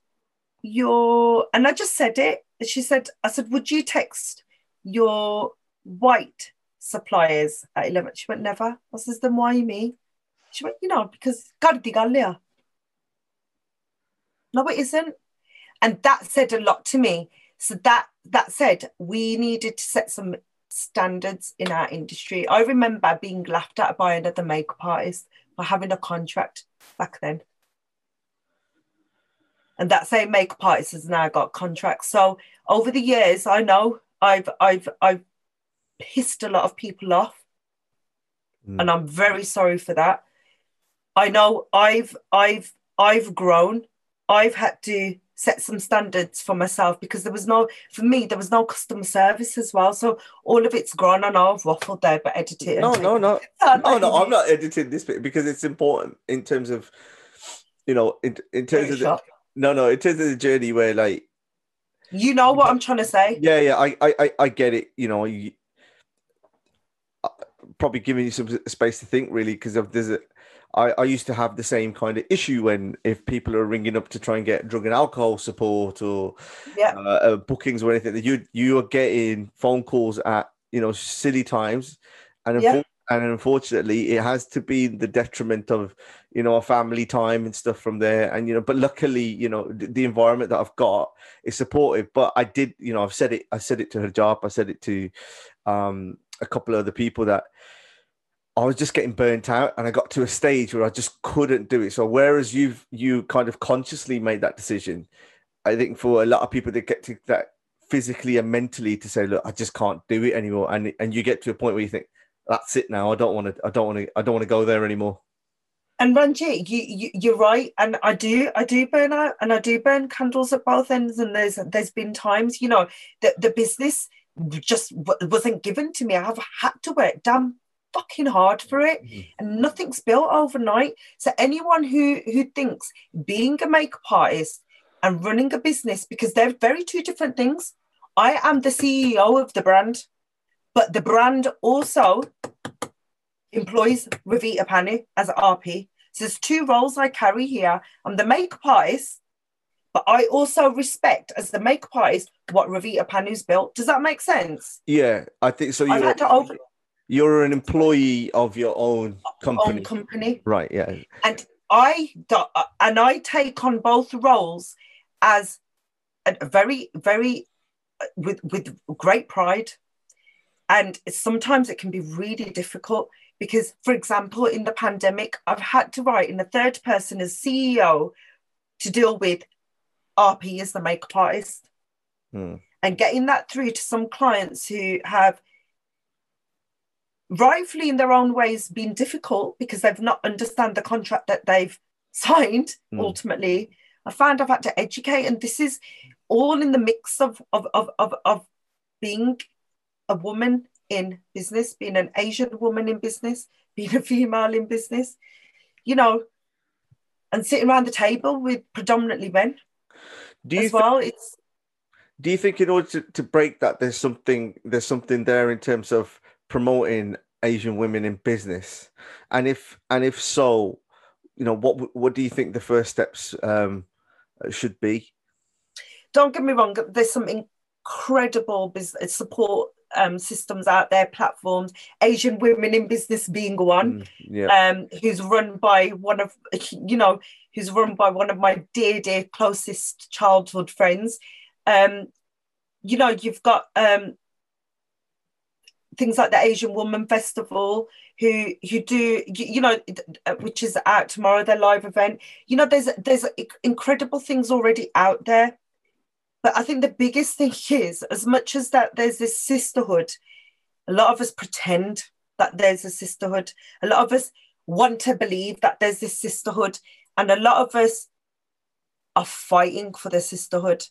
your, and I just said it. She said, I said, would you text your white suppliers at 11? She went, never. I said, then why me? She went, you know, because No, it isn't. And that said a lot to me. So that that said, we needed to set some standards in our industry. I remember being laughed at by another makeup artist for having a contract back then. And that same makeup artist has now got contracts. So over the years, I know I've I've I've pissed a lot of people off. Mm. And I'm very sorry for that. I know I've I've I've grown. I've had to set some standards for myself because there was no for me there was no customer service as well. So all of it's gone and i've waffled there but edited it no no. No no no i'm not editing this bit because it's important in terms of you know in, in terms of the, no no in terms of the journey where like you know what i'm trying to say? Yeah yeah i i i get it you know you, uh, probably giving you some space to think really because of there's a I, I used to have the same kind of issue when if people are ringing up to try and get drug and alcohol support or yeah. uh, uh, bookings or anything that you you are getting phone calls at you know silly times and yeah. and unfortunately it has to be the detriment of you know a family time and stuff from there and you know but luckily you know the, the environment that I've got is supportive but I did you know I've said it I said it to her job I said it to um a couple of other people that I was just getting burnt out and I got to a stage where I just couldn't do it. So whereas you've you kind of consciously made that decision, I think for a lot of people that get to that physically and mentally to say, look, I just can't do it anymore. And and you get to a point where you think, that's it now. I don't want to I don't want to I don't want to go there anymore. And Ranjit, you, you you're right, and I do I do burn out, and I do burn candles at both ends. And there's there's been times, you know, that the business just wasn't given to me. I have had to work damn fucking hard for it mm-hmm. and nothing's built overnight so anyone who who thinks being a makeup artist and running a business because they're very two different things i am the ceo of the brand but the brand also employs Ravita Pannu as rp so there's two roles i carry here i'm the makeup artist but I also respect as the makeup artist what Ravita Pannu's built. Does that make sense? Yeah, I think so. You had to over- you're an employee of your own company. Own company. Right, yeah. And I and I take on both roles as a very, very with with great pride. And sometimes it can be really difficult because, for example, in the pandemic, I've had to write in the third person as CEO to deal with RP as the makeup artist. Hmm. And getting that through to some clients who have rightfully in their own ways been difficult because they've not understand the contract that they've signed mm. ultimately i found i've had to educate and this is all in the mix of of, of of of being a woman in business being an asian woman in business being a female in business you know and sitting around the table with predominantly men do you as well th- it's do you think in order to, to break that there's something there's something there in terms of promoting Asian women in business? And if and if so, you know what what do you think the first steps um, should be? Don't get me wrong. There's some incredible business support um, systems out there, platforms. Asian Women in Business being one, mm, yeah. um, who's run by one of you know who's run by one of my dear dear closest childhood friends. Um, you know, you've got um, things like the Asian Woman Festival, who who do you know, uh, which is out tomorrow, their live event. You know, there's there's incredible things already out there, but I think the biggest thing is, as much as that there's this sisterhood, a lot of us pretend that there's a sisterhood. A lot of us want to believe that there's this sisterhood, and a lot of us are fighting for the sisterhood.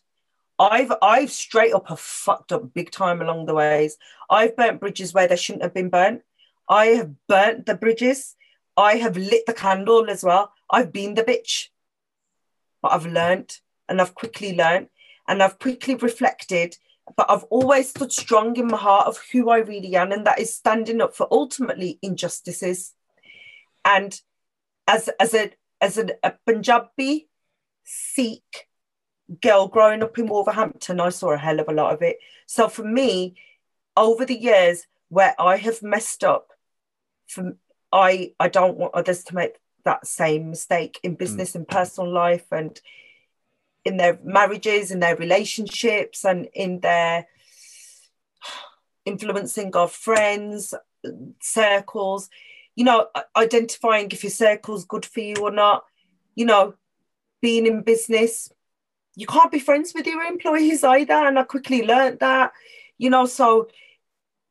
I've I've straight up have fucked up big time along the ways. I've burnt bridges where they shouldn't have been burnt. I have burnt the bridges. I have lit the candle as well. I've been the bitch. But I've learned and I've quickly learned and I've quickly reflected. But I've always stood strong in my heart of who I really am, and that is standing up for ultimately injustices. And as as a as a Punjabi Sikh girl growing up in Wolverhampton, I saw a hell of a lot of it. So for me, over the years where I have messed up, from I I don't want others to make that same mistake in business mm. and personal life and in their marriages, in their relationships, and in their influencing of friends, circles. You know, identifying if your circle's good for you or not. You know, being in business, you can't be friends with your employees either. And I quickly learned that, you know, so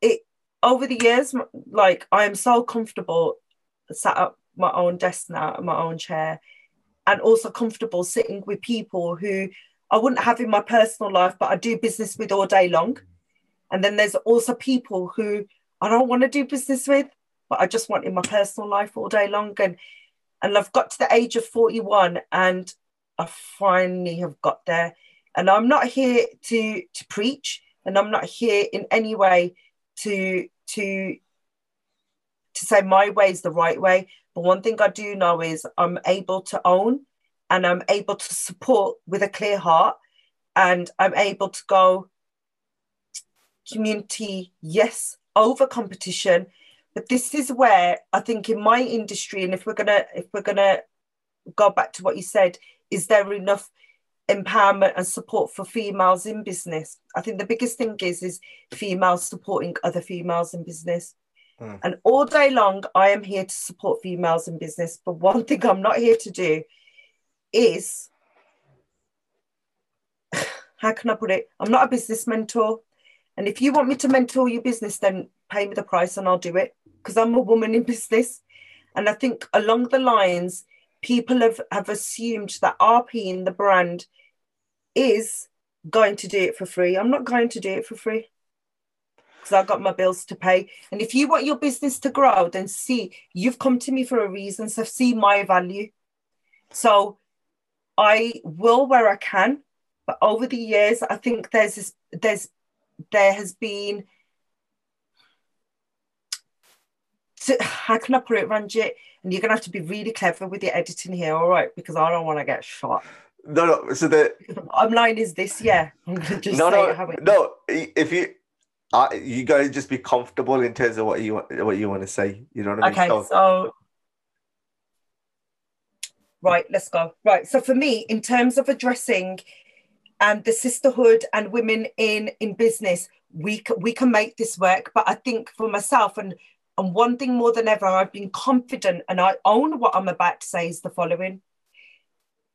it over the years, like I am so comfortable sat at my own desk now, my own chair, and also comfortable sitting with people who I wouldn't have in my personal life, but I do business with all day long. And then there's also people who I don't want to do business with, but I just want in my personal life all day long. And and I've got to the age of 41 and I finally have got there. And I'm not here to to preach, and I'm not here in any way to to to say my way is the right way. But one thing I do know is I'm able to own and I'm able to support with a clear heart, and I'm able to go community yes over competition. But this is where I think in my industry, and if we're gonna if we're gonna go back to what you said, is there enough empowerment and support for females in business? I think the biggest thing is is females supporting other females in business. Mm. And all day long, I am here to support females in business. But one thing I'm not here to do is how can I put it? I'm not a business mentor. And if you want me to mentor your business, then pay me the price and I'll do it because I'm a woman in business. And I think along the lines, people have, have assumed that RP in the brand is going to do it for free. I'm not going to do it for free because I've got my bills to pay. And if you want your business to grow, then see, you've come to me for a reason. So see my value. So I will where I can. But over the years, I think there's this, there's there has been to, how can I put it, Ranjit? And you're gonna have to be really clever with your editing here, all right? Because I don't want to get shot. No, no. So the I'm line is this, yeah. I'm gonna just no, no, no. If you, uh, you gotta just be comfortable in terms of what you want, what you want to say. You know what I mean? Okay, so, so right, let's go. Right. So for me, in terms of addressing and the sisterhood and women in in business, we we can make this work. But I think for myself and and one thing more than ever, I've been confident and I own what I'm about to say is the following.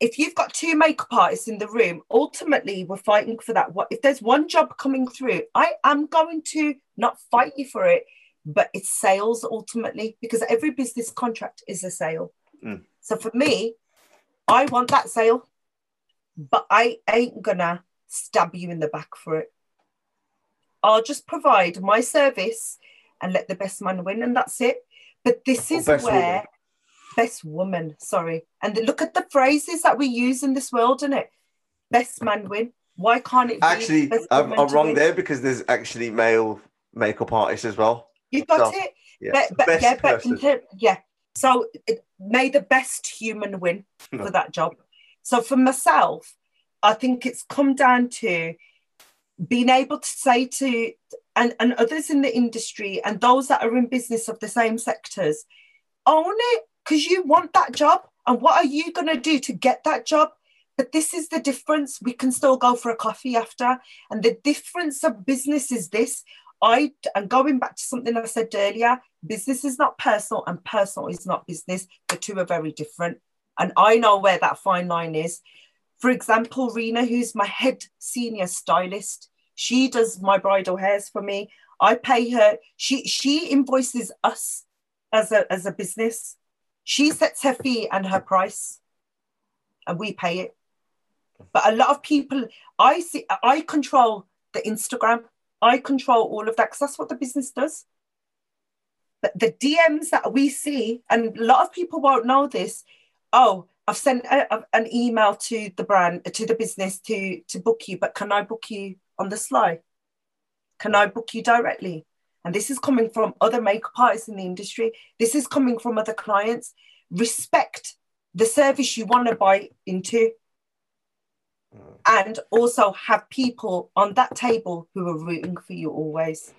If you've got two makeup artists in the room, ultimately we're fighting for that. What if there's one job coming through? I am going to not fight you for it, but it's sales ultimately because every business contract is a sale. Mm. So for me, I want that sale, but I ain't gonna stab you in the back for it. I'll just provide my service and let the best man win, and that's it. But this is where woman. best woman, sorry, and the, look at the phrases that we use in this world, isn't it? Best man win. Why can't it? Actually, I'm, I'm wrong win? there because there's actually male makeup artists as well. You got so, it. Yeah, but, but yeah, but yeah. So it, may the best human win for that job. So for myself, I think it's come down to being able to say to and, and others in the industry and those that are in business of the same sectors, own it because you want that job. And what are you going to do to get that job? But this is the difference. We can still go for a coffee after. And the difference of business is this. I and going back to something I said earlier, business is not personal and personal is not business. The two are very different. And I know where that fine line is. For example, Rena, who's my head senior stylist, she does my bridal hairs for me. I pay her. She she invoices us as a as a business. She sets her fee and her price, and we pay it. But a lot of people, I see, I control the Instagram. I control all of that because that's what the business does. But the DMs that we see, and a lot of people won't know this. Oh, I've sent a, a, an email to the brand, to the business to to book you, but can I book you on the sly? Can I book you directly? And this is coming from other makeup artists in the industry. This is coming from other clients. Respect the service you want to buy into. Mm. And also have people on that table who are rooting for you always.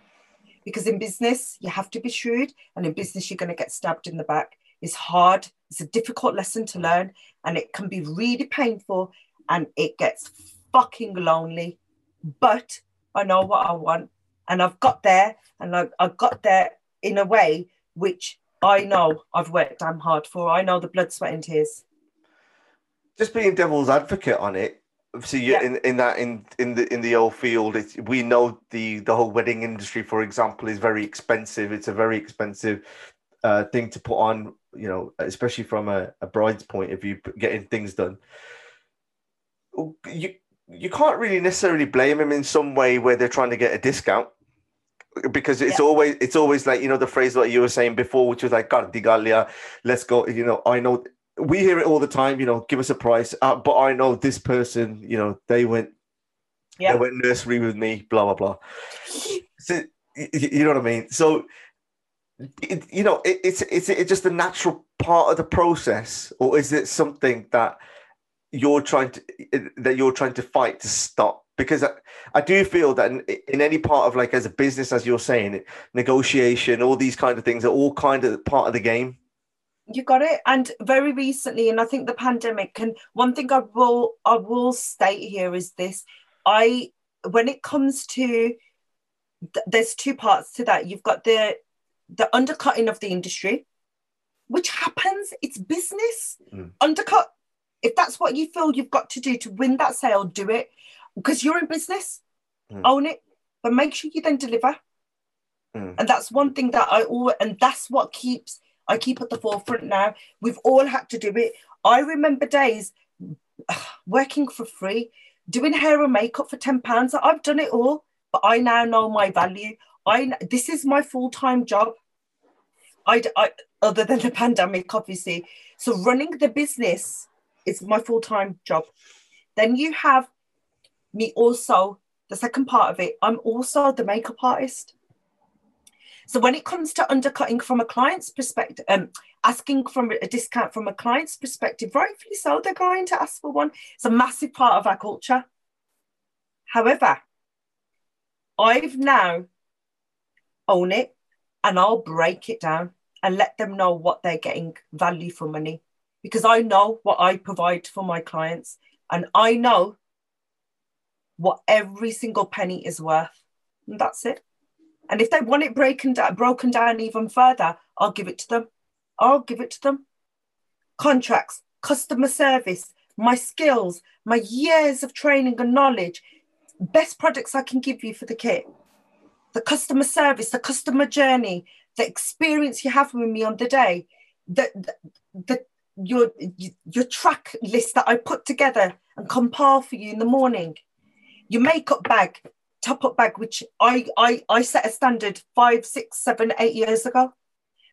Because in business, you have to be shrewd, and in business, you're going to get stabbed in the back. It's hard, it's a difficult lesson to learn, and it can be really painful and it gets fucking lonely. But I know what I want, and I've got there, and I, I got there in a way which I know I've worked damn hard for. I know the blood, sweat, and tears. Just being devil's advocate on it. See, yeah. in, in that in in the in the old field, it's, we know the the whole wedding industry, for example, is very expensive. It's a very expensive uh, thing to put on, you know, especially from a, a bride's point of view, getting things done. You you can't really necessarily blame them in some way where they're trying to get a discount because it's yeah. always it's always like you know the phrase what you were saying before, which was like "God, Galia, let's go." You know, I know we hear it all the time. You know, give us a price, uh, but I know this person. You know, they went, yeah. they went nursery with me. Blah blah blah. So, you know what I mean? So, it, you know, it, it's it's it's just a natural part of the process, or is it something that you're trying to that you're trying to fight to stop? because I, I, do feel that in, in, any part of like as a business as you're saying negotiation all these kind of things are all kind of part of the game. You got it. And very recently and i think the pandemic and one thing i will i will state here is this. I when it comes to there's two parts to that. You've got the the undercutting of the industry which happens. It's business. Mm. undercut if that's what you feel you've got to do to win that sale do it because you're in business, mm. own it, but make sure you then deliver. Mm. And that's one thing that I always, and that's what keeps, I keep at the forefront now. We've all had to do it. I remember days working for free, doing hair and makeup for £10. I've done it all, but I now know my value. I This is my full time job. I, I, other than the pandemic, obviously. So running the business is my full time job. Then you have me also, the second part of it, I'm also the makeup artist. So when it comes to undercutting from a client's perspective, um, asking from a discount from a client's perspective, rightfully so, they're going to ask for one. It's a massive part of our culture. However, I've now own it and I'll break it down and let them know what they're getting value for money because I know what I provide for my clients and I know what every single penny is worth. And that's it. And if they want it breaking down, broken down even further, I'll give it to them. I'll give it to them. Contracts, customer service, my skills, my years of training and knowledge, best products I can give you for the kit, the customer service, the customer journey, the experience you have with me on the day, the, the, the your your track list that I put together and compile for you in the morning your makeup bag, top up bag, which I, I, I set a standard five, six, seven, eight years ago.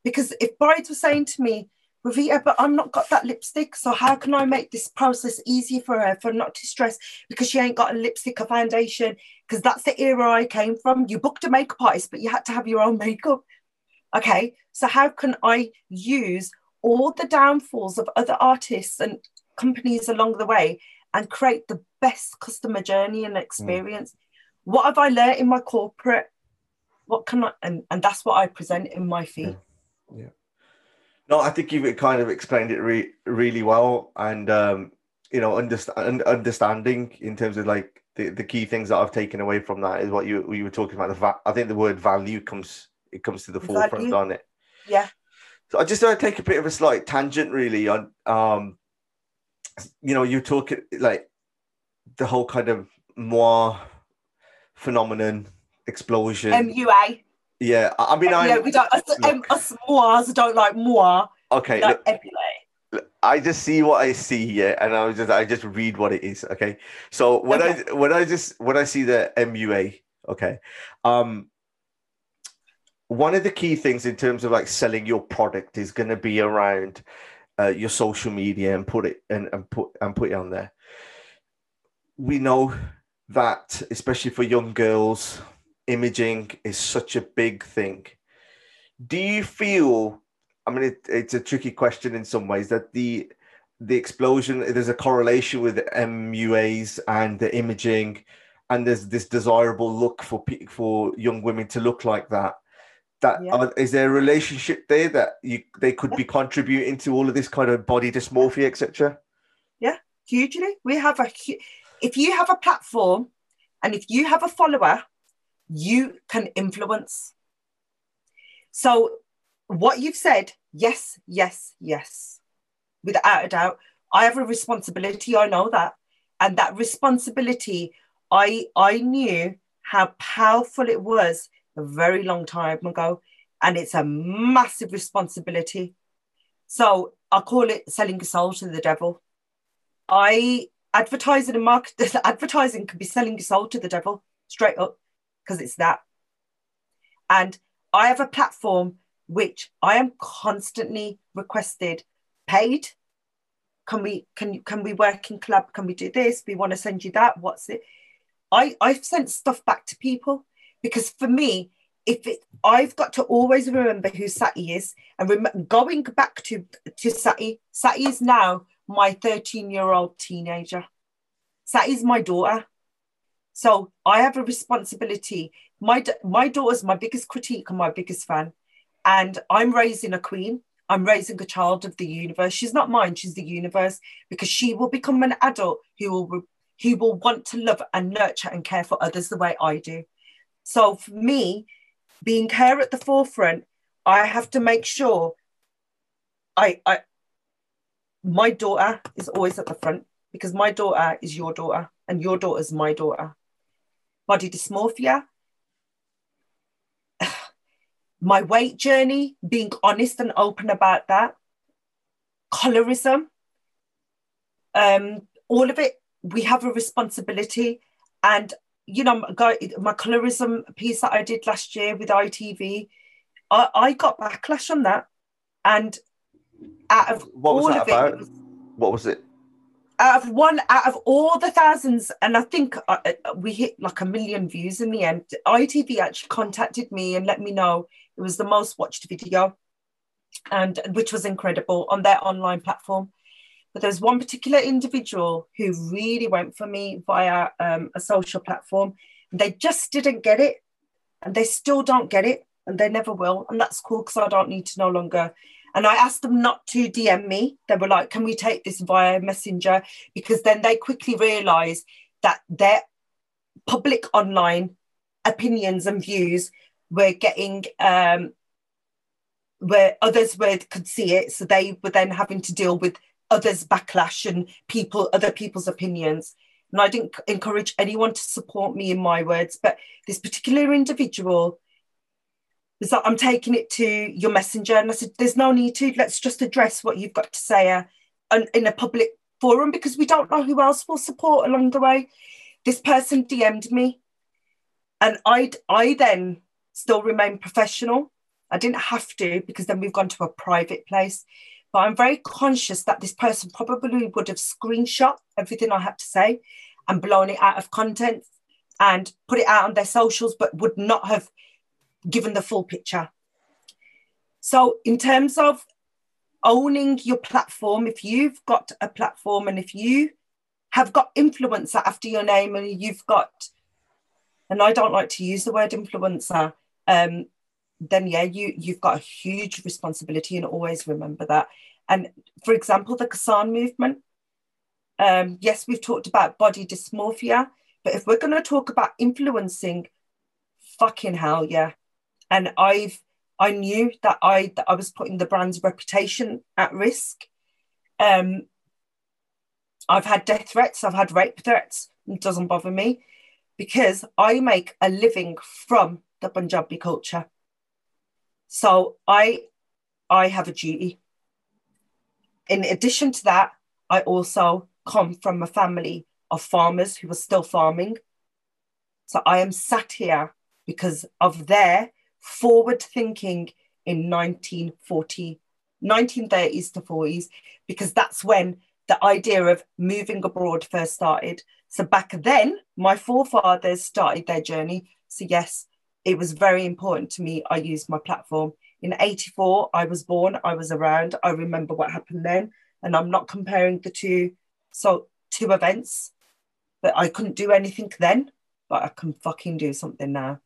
Because if brides were saying to me, Ravita, but I'm not got that lipstick, so how can I make this process easier for her for not to stress because she ain't got a lipstick or foundation? Because that's the era I came from. You booked a makeup artist, but you had to have your own makeup. Okay, so how can I use all the downfalls of other artists and companies along the way and create the best customer journey and experience. Mm. What have I learned in my corporate? What can I and, and that's what I present in my fee. Yeah. yeah. No, I think you've kind of explained it re- really well, and um, you know, understand understanding in terms of like the, the key things that I've taken away from that is what you you were talking about. The va- I think the word value comes it comes to the value. forefront on it. Yeah. So I just want to take a bit of a slight tangent, really, on um, you know, you talk like the whole kind of moi phenomenon explosion. MUA. Yeah, I mean, I yeah, we don't us, um, us don't like moi. Okay, like look, I, I just see what I see here, and I just I just read what it is. Okay, so when okay. I when I just when I see the MUA, okay, um, one of the key things in terms of like selling your product is going to be around uh, your social media and put it and, and put and put it on there. We know that especially for young girls, imaging is such a big thing. Do you feel? I mean, it, it's a tricky question in some ways that the the explosion there's a correlation with MUAs and the imaging, and there's this desirable look for for young women to look like that that yeah. is there a relationship there that you they could yeah. be contributing to all of this kind of body dysmorphia etc yeah hugely. We have a if you have a platform and if you have a follower you can influence. So what you've said yes yes yes without a doubt. I have a responsibility i know that. And that responsibility i i knew how powerful it was a very long time ago, and it's a massive responsibility. So I call it selling your soul to the devil. I advertising and market advertising could be selling your soul to the devil straight up because it's that. And I have a platform which I am constantly requested paid. Can we can can we work in club? Can we do this? We want to send you that. What's it? I I've sent stuff back to people because for me, if it, I've got to always remember who Sati is, and rem- going back to to Sati, Sati is now my 13 year old teenager. Sati is my daughter, so I have a responsibility. My my daughter's my biggest critique and my biggest fan, and I'm raising a queen. I'm raising a child of the universe. She's not mine. She's the universe because she will become an adult who will who will want to love and nurture and care for others the way I do. So for me, being care at the forefront, I have to make sure I, I my daughter is always at the front because my daughter is your daughter and your daughter is my daughter. Body dysmorphia, my weight journey, being honest and open about that, colorism, um, all of it, we have a responsibility. And you know, my colorism piece that I did last year with ITV, I, I got backlash on that. And out of what was all that of about? it, was, what was it? Out of one, out of all the thousands, and I think uh, uh, we hit like a million views in the end. ITV actually contacted me and let me know it was the most watched video, and which was incredible on their online platform. But there's one particular individual who really went for me via um, a social platform. They just didn't get it, and they still don't get it, and they never will. And that's cool because I don't need to no longer. And I asked them not to DM me. They were like, "Can we take this via Messenger?" Because then they quickly realised that their public online opinions and views were getting um, where others were could see it, so they were then having to deal with others' backlash and people, other people's opinions. And I didn't encourage anyone to support me in my words, but this particular individual was like, I'm taking it to your messenger. And I said, There's no need to, let's just address what you've got to say uh, in a public forum because we don't know who else will support along the way. This person DM'd me, and I I then still remain professional. I didn't have to because then we've gone to a private place. But I'm very conscious that this person probably would have screenshot everything I had to say and blown it out of content and put it out on their socials, but would not have given the full picture. So, in terms of owning your platform, if you've got a platform and if you have got influencer after your name and you've got, and I don't like to use the word influencer, um, then yeah, you you've got a huge responsibility, and always remember that. And for example, the Kisan movement. Um, yes, we've talked about body dysmorphia, but if we're going to talk about influencing, fucking hell, yeah. And I've I knew that I that I was putting the brand's reputation at risk. Um, I've had death threats, I've had rape threats. It doesn't bother me because I make a living from the Punjabi culture. So I I have a duty. in addition to that, I also come from a family of farmers who are still farming. So I am sat here because of their forward thinking in 1940, 1930s to 40s, because that's when the idea of moving abroad first started. So back then, my forefathers started their journey. So, yes, it was very important to me. I used my platform. In 84, I was born, I was around, I remember what happened then. And I'm not comparing the two, so two events, but I couldn't do anything then, but I can fucking do something now.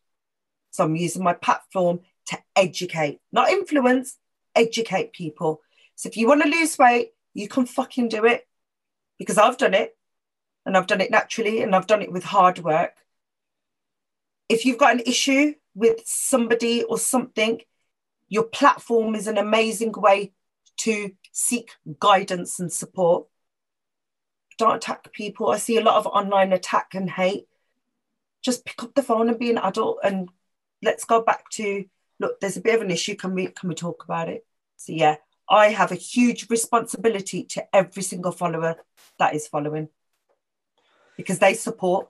So I'm using my platform to educate, not influence, educate people. So if you want to lose weight, you can fucking do it because I've done it and I've done it naturally and I've done it with hard work. If you've got an issue with somebody or something, your platform is an amazing way to seek guidance and support. Don't attack people. I see a lot of online attack and hate. Just pick up the phone and be an adult and let's go back to look, there's a bit of an issue. Can we can we talk about it? So yeah, I have a huge responsibility to every single follower that is following because they support.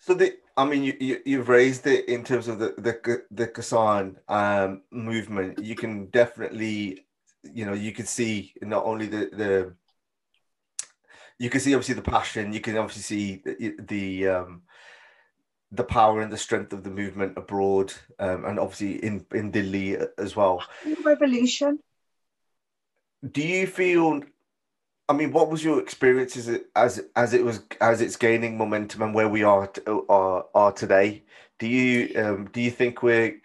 So the, I mean, you, you have raised it in terms of the the the Kisan um, movement. You can definitely, you know, you can see not only the the you can see obviously the passion. You can obviously see the, the um, the power and the strength of the movement abroad, um, and obviously in in Delhi as well. Revolution. Do you feel? I mean, what was your experience as it as as it was as it's gaining momentum and where we are are, are today? Do you um, do you think we're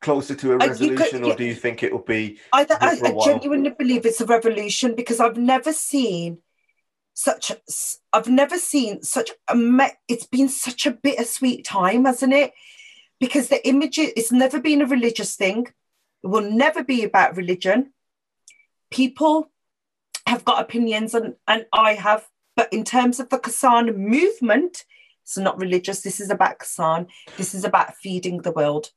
closer to a resolution, could, yeah, or do you think it will be? I, I, I genuinely believe it's a revolution because I've never seen such I've never seen such a it's been such a bittersweet time, hasn't it? Because the image it's never been a religious thing. It will never be about religion. People have got opinions and, and I have, but in terms of the Kisan movement, it's not religious. This is about Kisan. This is about feeding the world.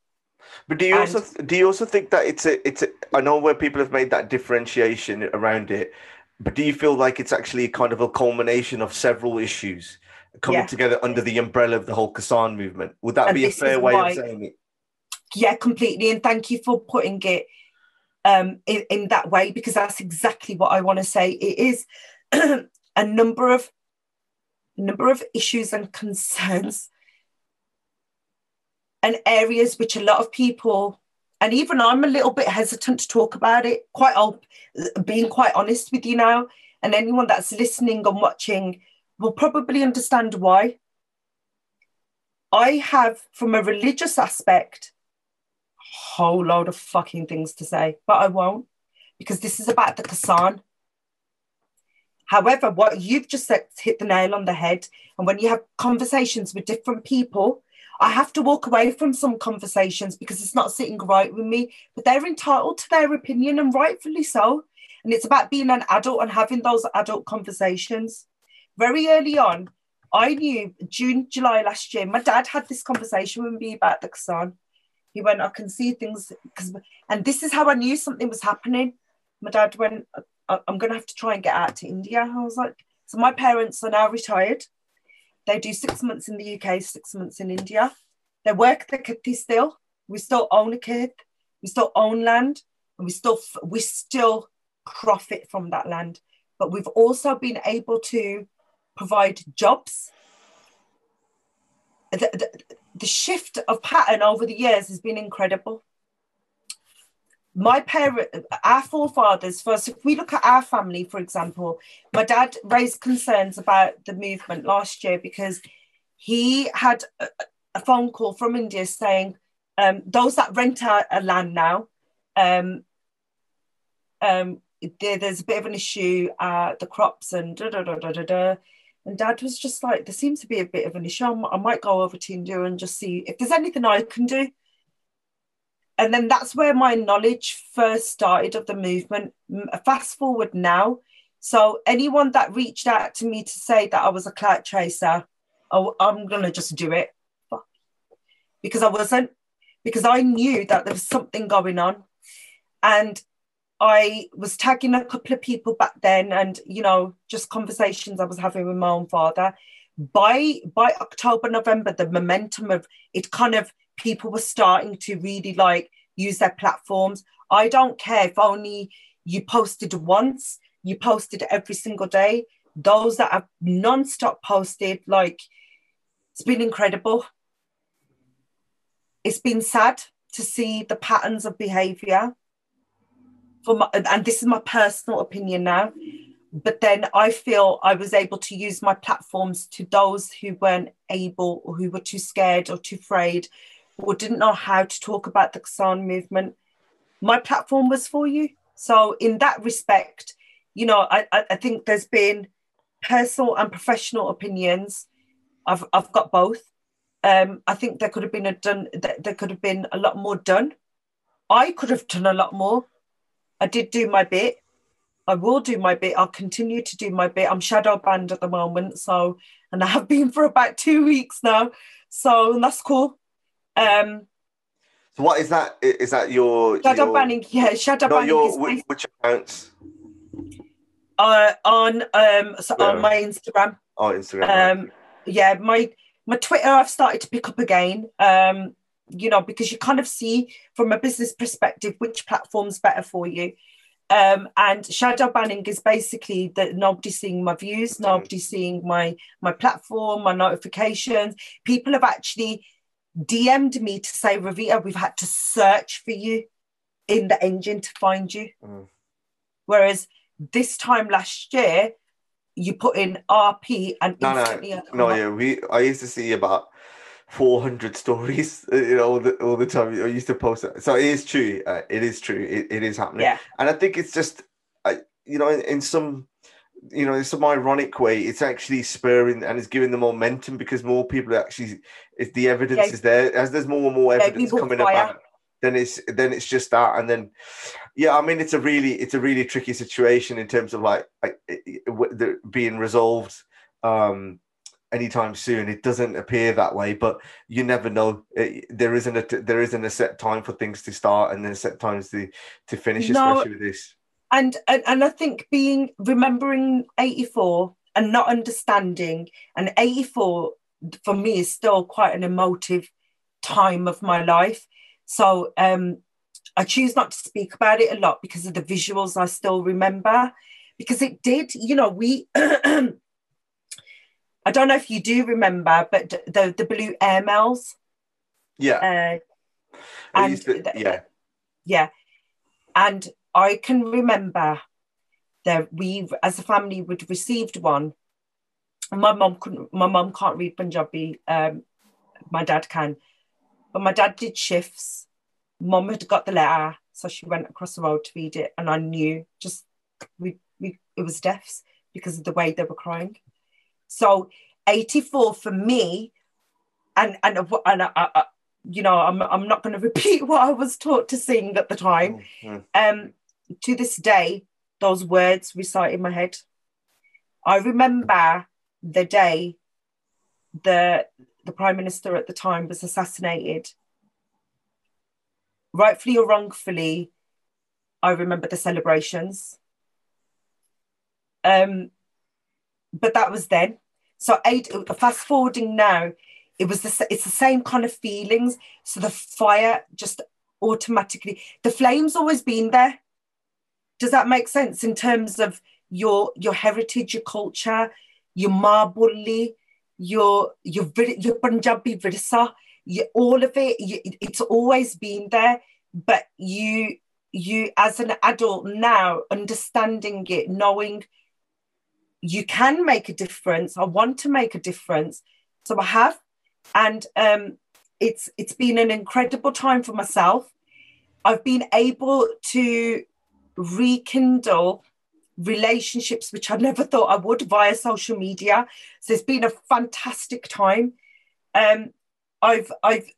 But do you and, also do you also think that it's a it's a I know where people have made that differentiation around it but do you feel like it's actually kind of a culmination of several issues coming yeah. together under the umbrella of the whole Kisan movement? Would that and be a fair way why, of saying it? Yeah, completely. And thank you for putting it um, in, in that way because that's exactly what I want to say. It is a number of number of issues and concerns and areas which a lot of people and even I'm a little bit hesitant to talk about it. Quite, I'll being quite honest with you now, and anyone that's listening and watching will probably understand why. I have, from a religious aspect, whole load of fucking things to say, but I won't because this is about the Kisan. However, what you've just said hit the nail on the head. And when you have conversations with different people, I have to walk away from some conversations because it's not sitting right with me, but they're entitled to their opinion and rightfully so. And it's about being an adult and having those adult conversations. Very early on, I knew June, July last year, my dad had this conversation with me about the Kisan. He went, I can see things, because, and this is how I knew something was happening. My dad went, I'm going to have to try and get out to India. I was like, so my parents are now retired. They do six months in the UK, six months in India. They work the kitty still. We still own a kid. We still own land, and we still we still profit from that land. But we've also been able to provide jobs. The, the, shift of pattern over the years has been incredible my parent, our forefathers, first, if we look at our family, for example, my dad raised concerns about the movement last year because he had a, a phone call from India saying um, those that rent a, a land now, um, um, there, there's a bit of an issue, uh, the crops and da da da da da da. And dad was just like, there seems to be a bit of an issue. I might go over to India and just see if there's anything I can do and then that's where my knowledge first started of the movement. Fast forward now. So anyone that reached out to me to say that I was a clout chaser, oh, I'm gonna just do it because I wasn't, because I knew that there was something going on, and I was tagging a couple of people back then, and you know, just conversations I was having with my own father. By by October, November, the momentum of it kind of people were starting to really like use their platforms. I don't care if only you posted once, you posted every single day. Those that have non-stop posted, like it's been incredible. It's been sad to see the patterns of behavior. For my, and this is my personal opinion now, but then I feel I was able to use my platforms to those who weren't able or who were too scared or too afraid or didn't know how to talk about the Kisan movement. My platform was for you. So in that respect, you know, I, I think there's been personal and professional opinions. I've I've got both. Um, I think there could have been a done. There could have been a lot more done. I could have done a lot more. I did do my bit. I will do my bit. I'll continue to do my bit. I'm shadow banned at the moment, so and I have been for about two weeks now. So that's cool. Um, so what is that? Is that your shadow your, banning? Yeah, shadow banning. Your, is which, which accounts? Uh, on um so yeah. on my Instagram. Oh, Instagram. Um, yeah, my my Twitter I've started to pick up again. Um, you know, because you kind of see from a business perspective which platform's better for you. Um, and shadow banning is basically that nobody seeing my views, mm-hmm. nobody seeing my my platform, my notifications. People have actually DM'd me to say, Ravita, we've had to search for you in the engine to find you. Mm. Whereas this time last year, you put in RP and no, no, no, yeah. We I used to see about 400 stories, you know, all the, all the time. I used to post it. So it is true. Uh, it is true. It, it is happening. Yeah. And I think it's just, uh, you know, in, in some you know, in some ironic way, it's actually spurring and it's giving the momentum because more people actually, if the evidence yeah. is there, as there's more and more evidence yeah, coming about, then it's then it's just that, and then, yeah, I mean, it's a really it's a really tricky situation in terms of like, like the, being resolved um anytime soon. It doesn't appear that way, but you never know. It, there isn't a there isn't a set time for things to start and then set times to to finish, no, especially with this and, and and I think being remembering 84 and not understanding and 84 for me is still quite an emotive time of my life. So um I choose not to speak about it a lot because of the visuals I still remember. Because it did, you know, we I don't know if you do remember, but the the blue airmails. Yeah. Uh, and to, yeah. Yeah. And I can remember that we, as a family, would received one. My mom couldn't. My mom can't read Punjabi. Um, my dad can, but my dad did shifts. Mom had got the letter, so she went across the road to read it, and I knew just we, we it was deaths because of the way they were crying. So 84 for me, and and and I, I, you know, I'm I'm not going to repeat what I was taught to sing at the time. Mm-hmm. Um, to this day, those words recite in my head. I remember the day the the prime minister at the time was assassinated. Rightfully or wrongfully, I remember the celebrations. Um, but that was then. So eight, fast forwarding now, it was the it's the same kind of feelings. So the fire just automatically, the flame's always been there does that make sense in terms of your your heritage, your culture, your Maa Boli, your your your Punjabi virsa, all of it? You, it's always been there, but you you as an adult now understanding it, knowing you can make a difference. I want to make a difference, so I have, and um, it's it's been an incredible time for myself. I've been able to rekindle relationships which I never thought I would via social media. So it's been a fantastic time. Um, I've I've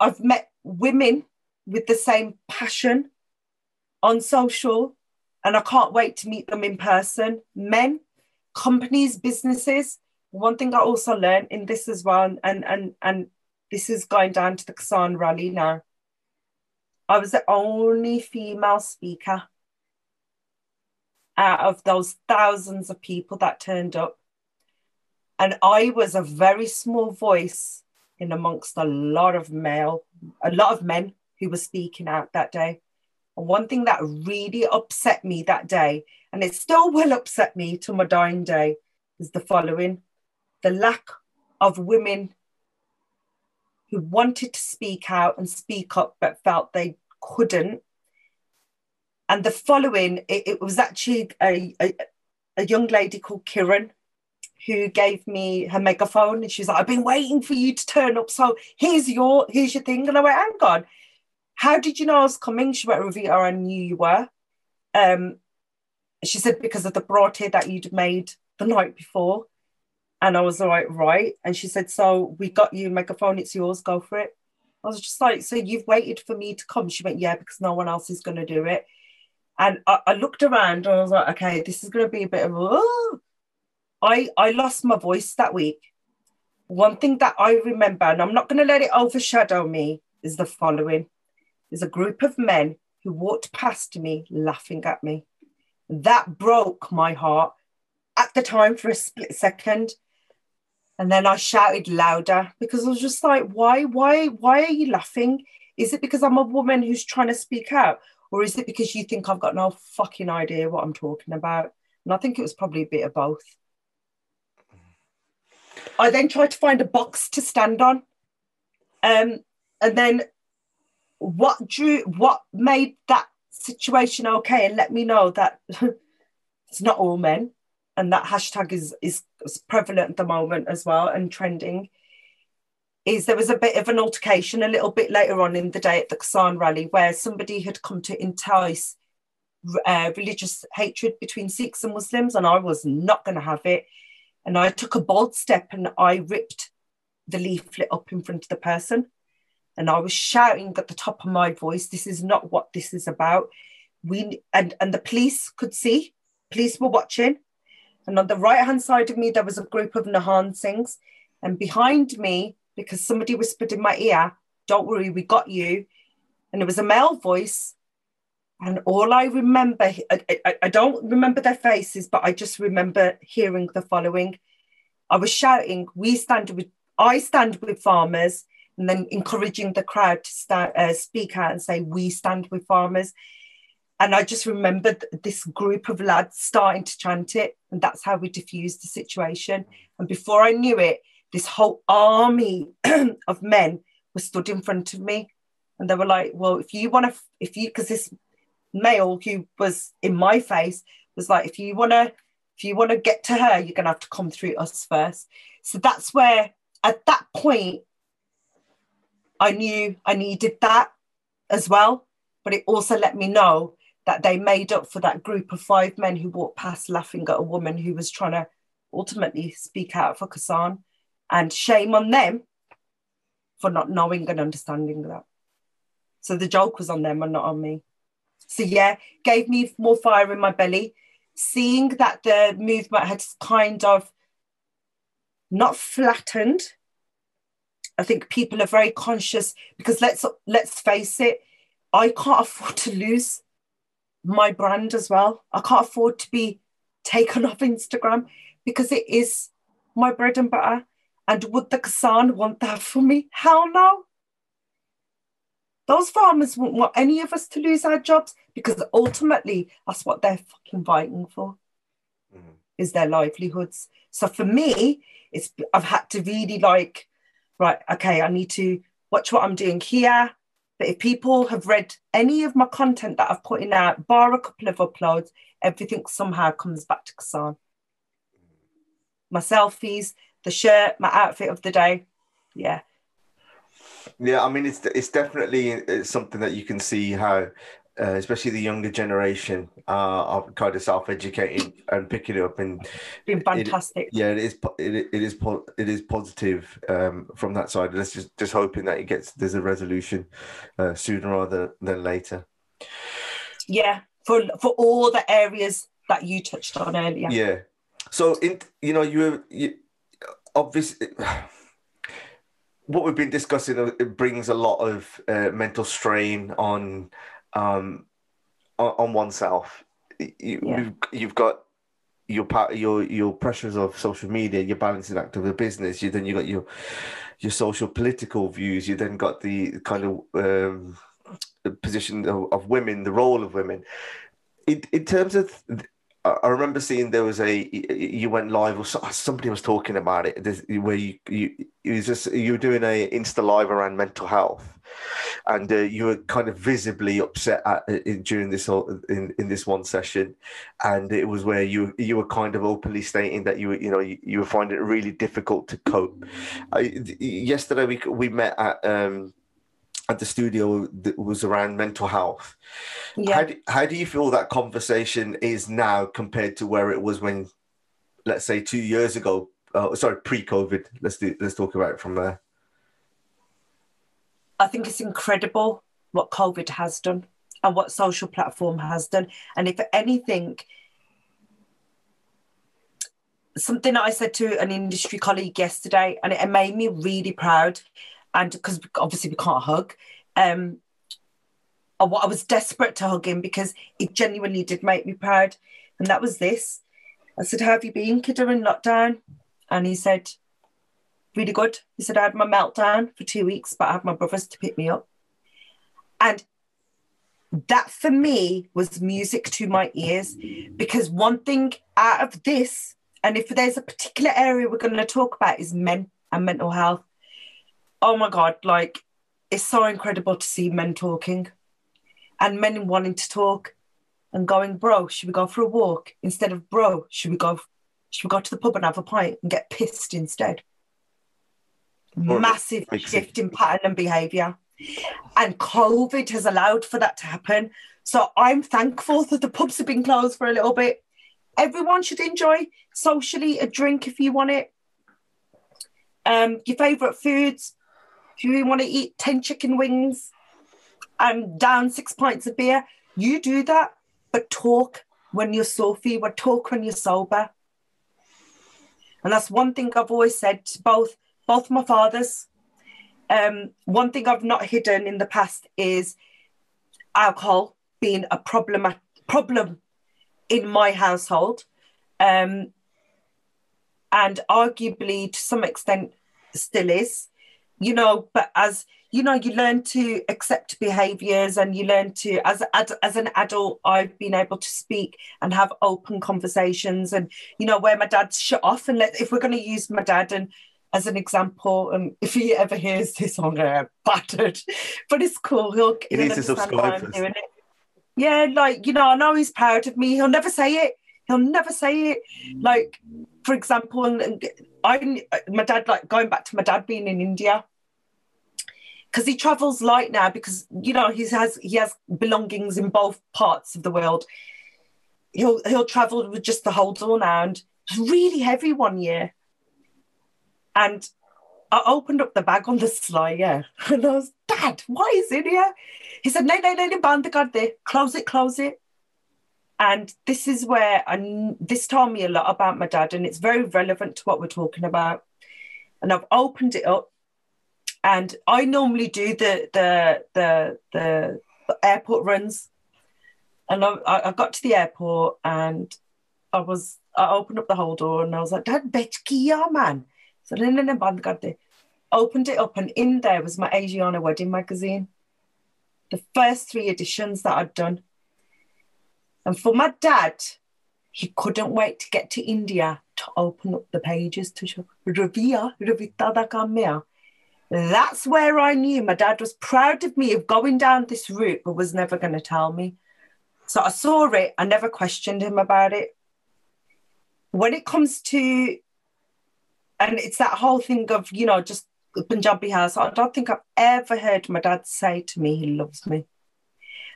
I've met women with the same passion on social, and I can't wait to meet them in person. Men, companies, businesses. One thing I also learned in this as well, and and and this is going down to the Kisan rally now. I was the only female speaker out of those thousands of people that turned up. And I was a very small voice in amongst a lot of male, a lot of men who were speaking out that day. And one thing that really upset me that day, and it still will upset me to my dying day, is the following the lack of women who wanted to speak out and speak up but felt they couldn't. And the following, it, it was actually a, a, a young lady called Kiran who gave me her megaphone and she's like, I've been waiting for you to turn up. So here's your here's your thing. And I went, hang on, how did you know I was coming? She went, Ravita, I knew you were. Um, she said, because of the braute that you'd made the night before. And I was like, right. And she said, so we got you a megaphone, it's yours, go for it. I was just like, so you've waited for me to come? She went, yeah, because no one else is going to do it. And I, I, looked around and I was like, okay, this is going to be a bit of, oh. I, I lost my voice that week. One thing that I remember, and I'm not going to let it overshadow me, is the following. There's a group of men who walked past me laughing at me. That broke my heart at the time for a split second. And then I shouted louder because I was just like, why, why, why are you laughing? Is it because I'm a woman who's trying to speak out? Or is it because you think I've got no fucking idea what I'm talking about? And I think it was probably a bit of both. I then tried to find a box to stand on. Um, and then what drew what made that situation okay and let me know that it's not all men and that hashtag is, is, prevalent at the moment as well and trending is there was a bit of an altercation a little bit later on in the day at the Kisan rally where somebody had come to entice uh, religious hatred between Sikhs and Muslims, and I was not going to have it. And I took a bold step and I ripped the leaflet up in front of the person. And I was shouting at the top of my voice, This is not what this is about. We and, and the police could see, police were watching. And on the right hand side of me, there was a group of Nihang Singhs. And behind me, because somebody whispered in my ear, Don't worry, we got you. And it was a male voice. And all I remember, I, I, I, don't remember their faces, but I just remember hearing the following. I was shouting, "We stand with, I stand with farmers," and then encouraging the crowd to start, uh, speak out and say, "We stand with farmers." And I just remembered this group of lads starting to chant it. And that's how we diffused the situation. And before I knew it, this whole army of men were stood in front of me. And they were like, well, if you want to, if you, because this male who was in my face was like, if you want to, if you want to get to her, you're going to have to come through us first. So that's where, at that point, I knew I needed that as well. But it also let me know that they made up for that group of five men who walked past laughing at a woman who was trying to ultimately speak out for Kisan. And shame on them for not knowing and understanding that. So the joke was on them and not on me. So yeah, gave me more fire in my belly. Seeing that the movement had kind of not flattened. I think people are very conscious because let's let's face it, I can't afford to lose my brand as well. I can't afford to be taken off Instagram because it is my bread and butter. And would the Kisan want that for me? Hell no. Those farmers won't want any of us to lose our jobs because ultimately that's what they're fucking fighting for mm-hmm. is their livelihoods. So for me, it's I've had to really like, right, okay, I need to watch what I'm doing here. But if people have read any of my content that I've put in out, bar a couple of uploads, everything somehow comes back to Kisan. My selfies, the shirt, my outfit of the day. Yeah. Yeah, I mean, it's it's definitely it's something that you can see how uh, especially the younger generation, uh, are kind of self-educating and picking it up and been fantastic. It, yeah, it is. It, it is. It is positive um, from that side. Let's just just hoping that it gets there's a resolution uh, sooner rather than later. Yeah, for for all the areas that you touched on earlier. Yeah. So in you know you you obviously. What we've been discussing uh, it brings a lot of uh, mental strain on um, on, on oneself. you, yeah. you've got your part your your pressures of social media your balancing act of a business you then you got your your social political views you then got the kind of um, position of, of, women the role of women in, in terms of I remember seeing there was a you went live or somebody was talking about it where you you it was just you were doing a insta live around mental health and uh, you were kind of visibly upset at, in, during this in, in this one session and it was where you you were kind of openly stating that you were you know you, you were finding it really difficult to cope I, yesterday we we met at um at the studio that was around mental health. Yeah. How do, how do you feel that conversation is now compared to where it was when, let's say, two years ago? Uh, sorry, pre-COVID. Let's do, let's talk about it from there. I think it's incredible what COVID has done and what social platform has done. And if anything, something that I said to an industry colleague yesterday, and it made me really proud and because obviously we can't hug. Um, I was desperate to hug him because it genuinely did make me proud. And that was this. I said, How have you been, kid, in lockdown? And he said, Really good. He said, I had my meltdown for two weeks, but I had my brothers to pick me up. And that for me was music to my ears because one thing out of this, and if there's a particular area we're going to talk about, is men and mental health oh my god, like it's so incredible to see men talking and men wanting to talk and going, bro, should we go for a walk instead of bro? Should we go? Should we go to the pub and have a pint and get pissed instead? Massive shift in pattern and behaviour, and COVID has allowed for that to happen. So I'm thankful that the pubs have been closed for a little bit. Everyone should enjoy socially a drink if you want it. Um, your favourite foods, if you want to eat 10 chicken wings and down six pints of beer, you do that, but talk when you're Sophie, but talk when you're sober. And that's one thing I've always said to both both my fathers. Um, one thing I've not hidden in the past is alcohol being a problem problem in my household. Um, and arguably to some extent still is you know but as you know you learn to accept behaviors and you learn to as, as as an adult i've been able to speak and have open conversations and you know where my dad's shut off and let if we're going to use my dad and as an example and if he ever hears this i'm battered but it's cool he'll, he needs to subscribe doing it. yeah like you know i know he's proud of me he'll never say it he'll never say it like for example and, and I my dad like going back to my dad being in India because he travels light now because you know he has he has belongings in both parts of the world. He'll he'll travel with just the hold all now and really heavy one year. And I opened up the bag on the sly, yeah. And I was, Dad, why is it here? He said, No, no, no, no, band the guard there. Close it, close it. And this is where I, this told me a lot about my dad, and it's very relevant to what we're talking about. And I've opened it up, and I normally do the the the the, airport runs. And I, I got to the airport, and I was I opened up the whole door, and I was like, "Dad, Betki, man." So then, then, then, opened it up, and in there was my Asiana wedding magazine, the first three editions that I'd done. And for my dad, he couldn't wait to get to India to open up the pages to show Ravia, Ravita That's where I knew my dad was proud of me of going down this route, but was never going to tell me. So I saw it, I never questioned him about it. When it comes to, and it's that whole thing of, you know, just Punjabi house, I don't think I've ever heard my dad say to me he loves me.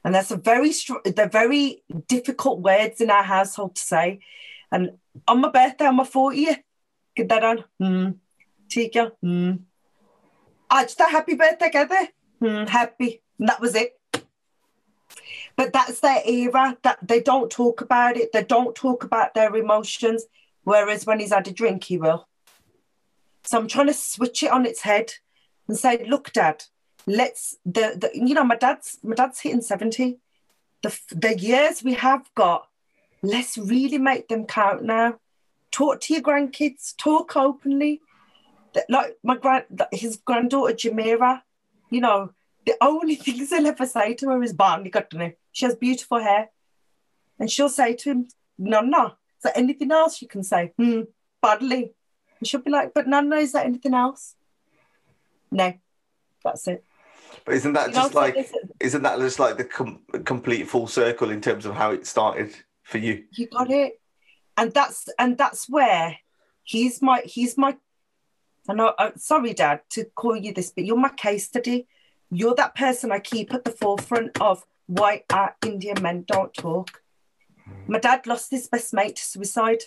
And that's a very they're very difficult words in our household to say. And on my birthday, on my 40th, get that on. Hmm. Tika. Hmm. I just a happy birthday, together. Hmm. Happy. And that was it. But that's their era that they don't talk about it. They don't talk about their emotions. Whereas when he's had a drink, he will. So I'm trying to switch it on its head and say, look, dad, let's the, the you know my dad's my dad's hitting 70 the the years we have got let's really make them count now. Talk to your grandkids, talk openly. Like my grand, his granddaughter Jamira, you know, the only things they'll ever say to her is Barney got. She has beautiful hair. And she'll say to him, Nonna, is there anything else you can say? Hmm, badly. And she'll be like, but Nonna, is there anything else? No, that's it. But isn't that you just like, isn't that just like the com- complete full circle in terms of how it started for you? You got it. And that's, and that's where he's my, he's my, I know, uh, sorry, Dad, to call you this, but you're my case study you're that person I keep at the forefront of why our Indian men don't talk. My dad lost his best mate to suicide.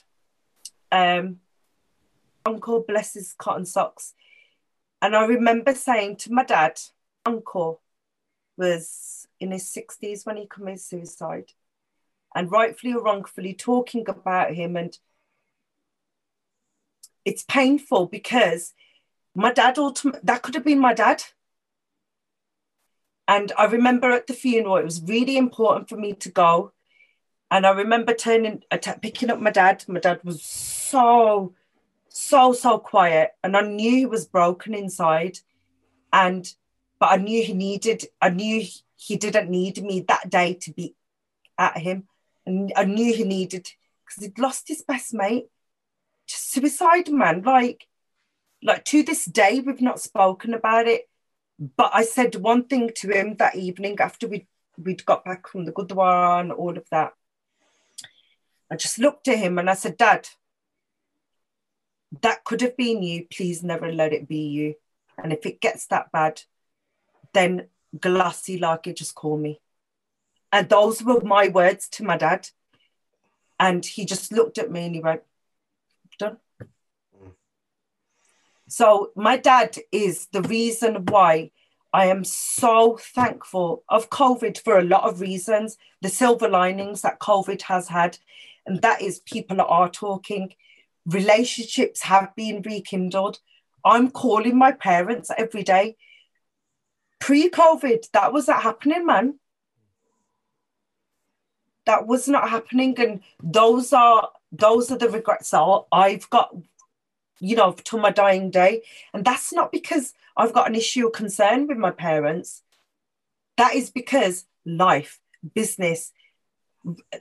Um, uncle bless his cotton socks. And I remember saying to my dad, Uncle was in his 60s when he committed suicide, and rightfully or wrongfully talking about him. And it's painful because my dad, that could have been my dad. And I remember at the funeral, it was really important for me to go. And I remember turning, picking up my dad. My dad was so, so, so quiet. And I knew he was broken inside. And, but I knew he needed, I knew he didn't need me that day to be at him. And I knew he needed, because he'd lost his best mate to suicide, man. Like, like to this day, we've not spoken about it but I said one thing to him that evening after we we'd got back from the Gurdwara and all of that. I just looked at him and I said, Dad, that could have been you. Please never let it be you. And if it gets that bad, then glassy like it, just call me. And those were my words to my dad. And he just looked at me and he went, done. So my dad is the reason why I am so thankful of COVID for a lot of reasons, the silver linings that COVID has had, and that is people are talking, relationships have been rekindled. I'm calling my parents every day. Pre COVID, that was not happening, man. That was not happening. And those are those are the regrets that I've got you know, till my dying day. And that's not because I've got an issue or concern with my parents. That is because life, business,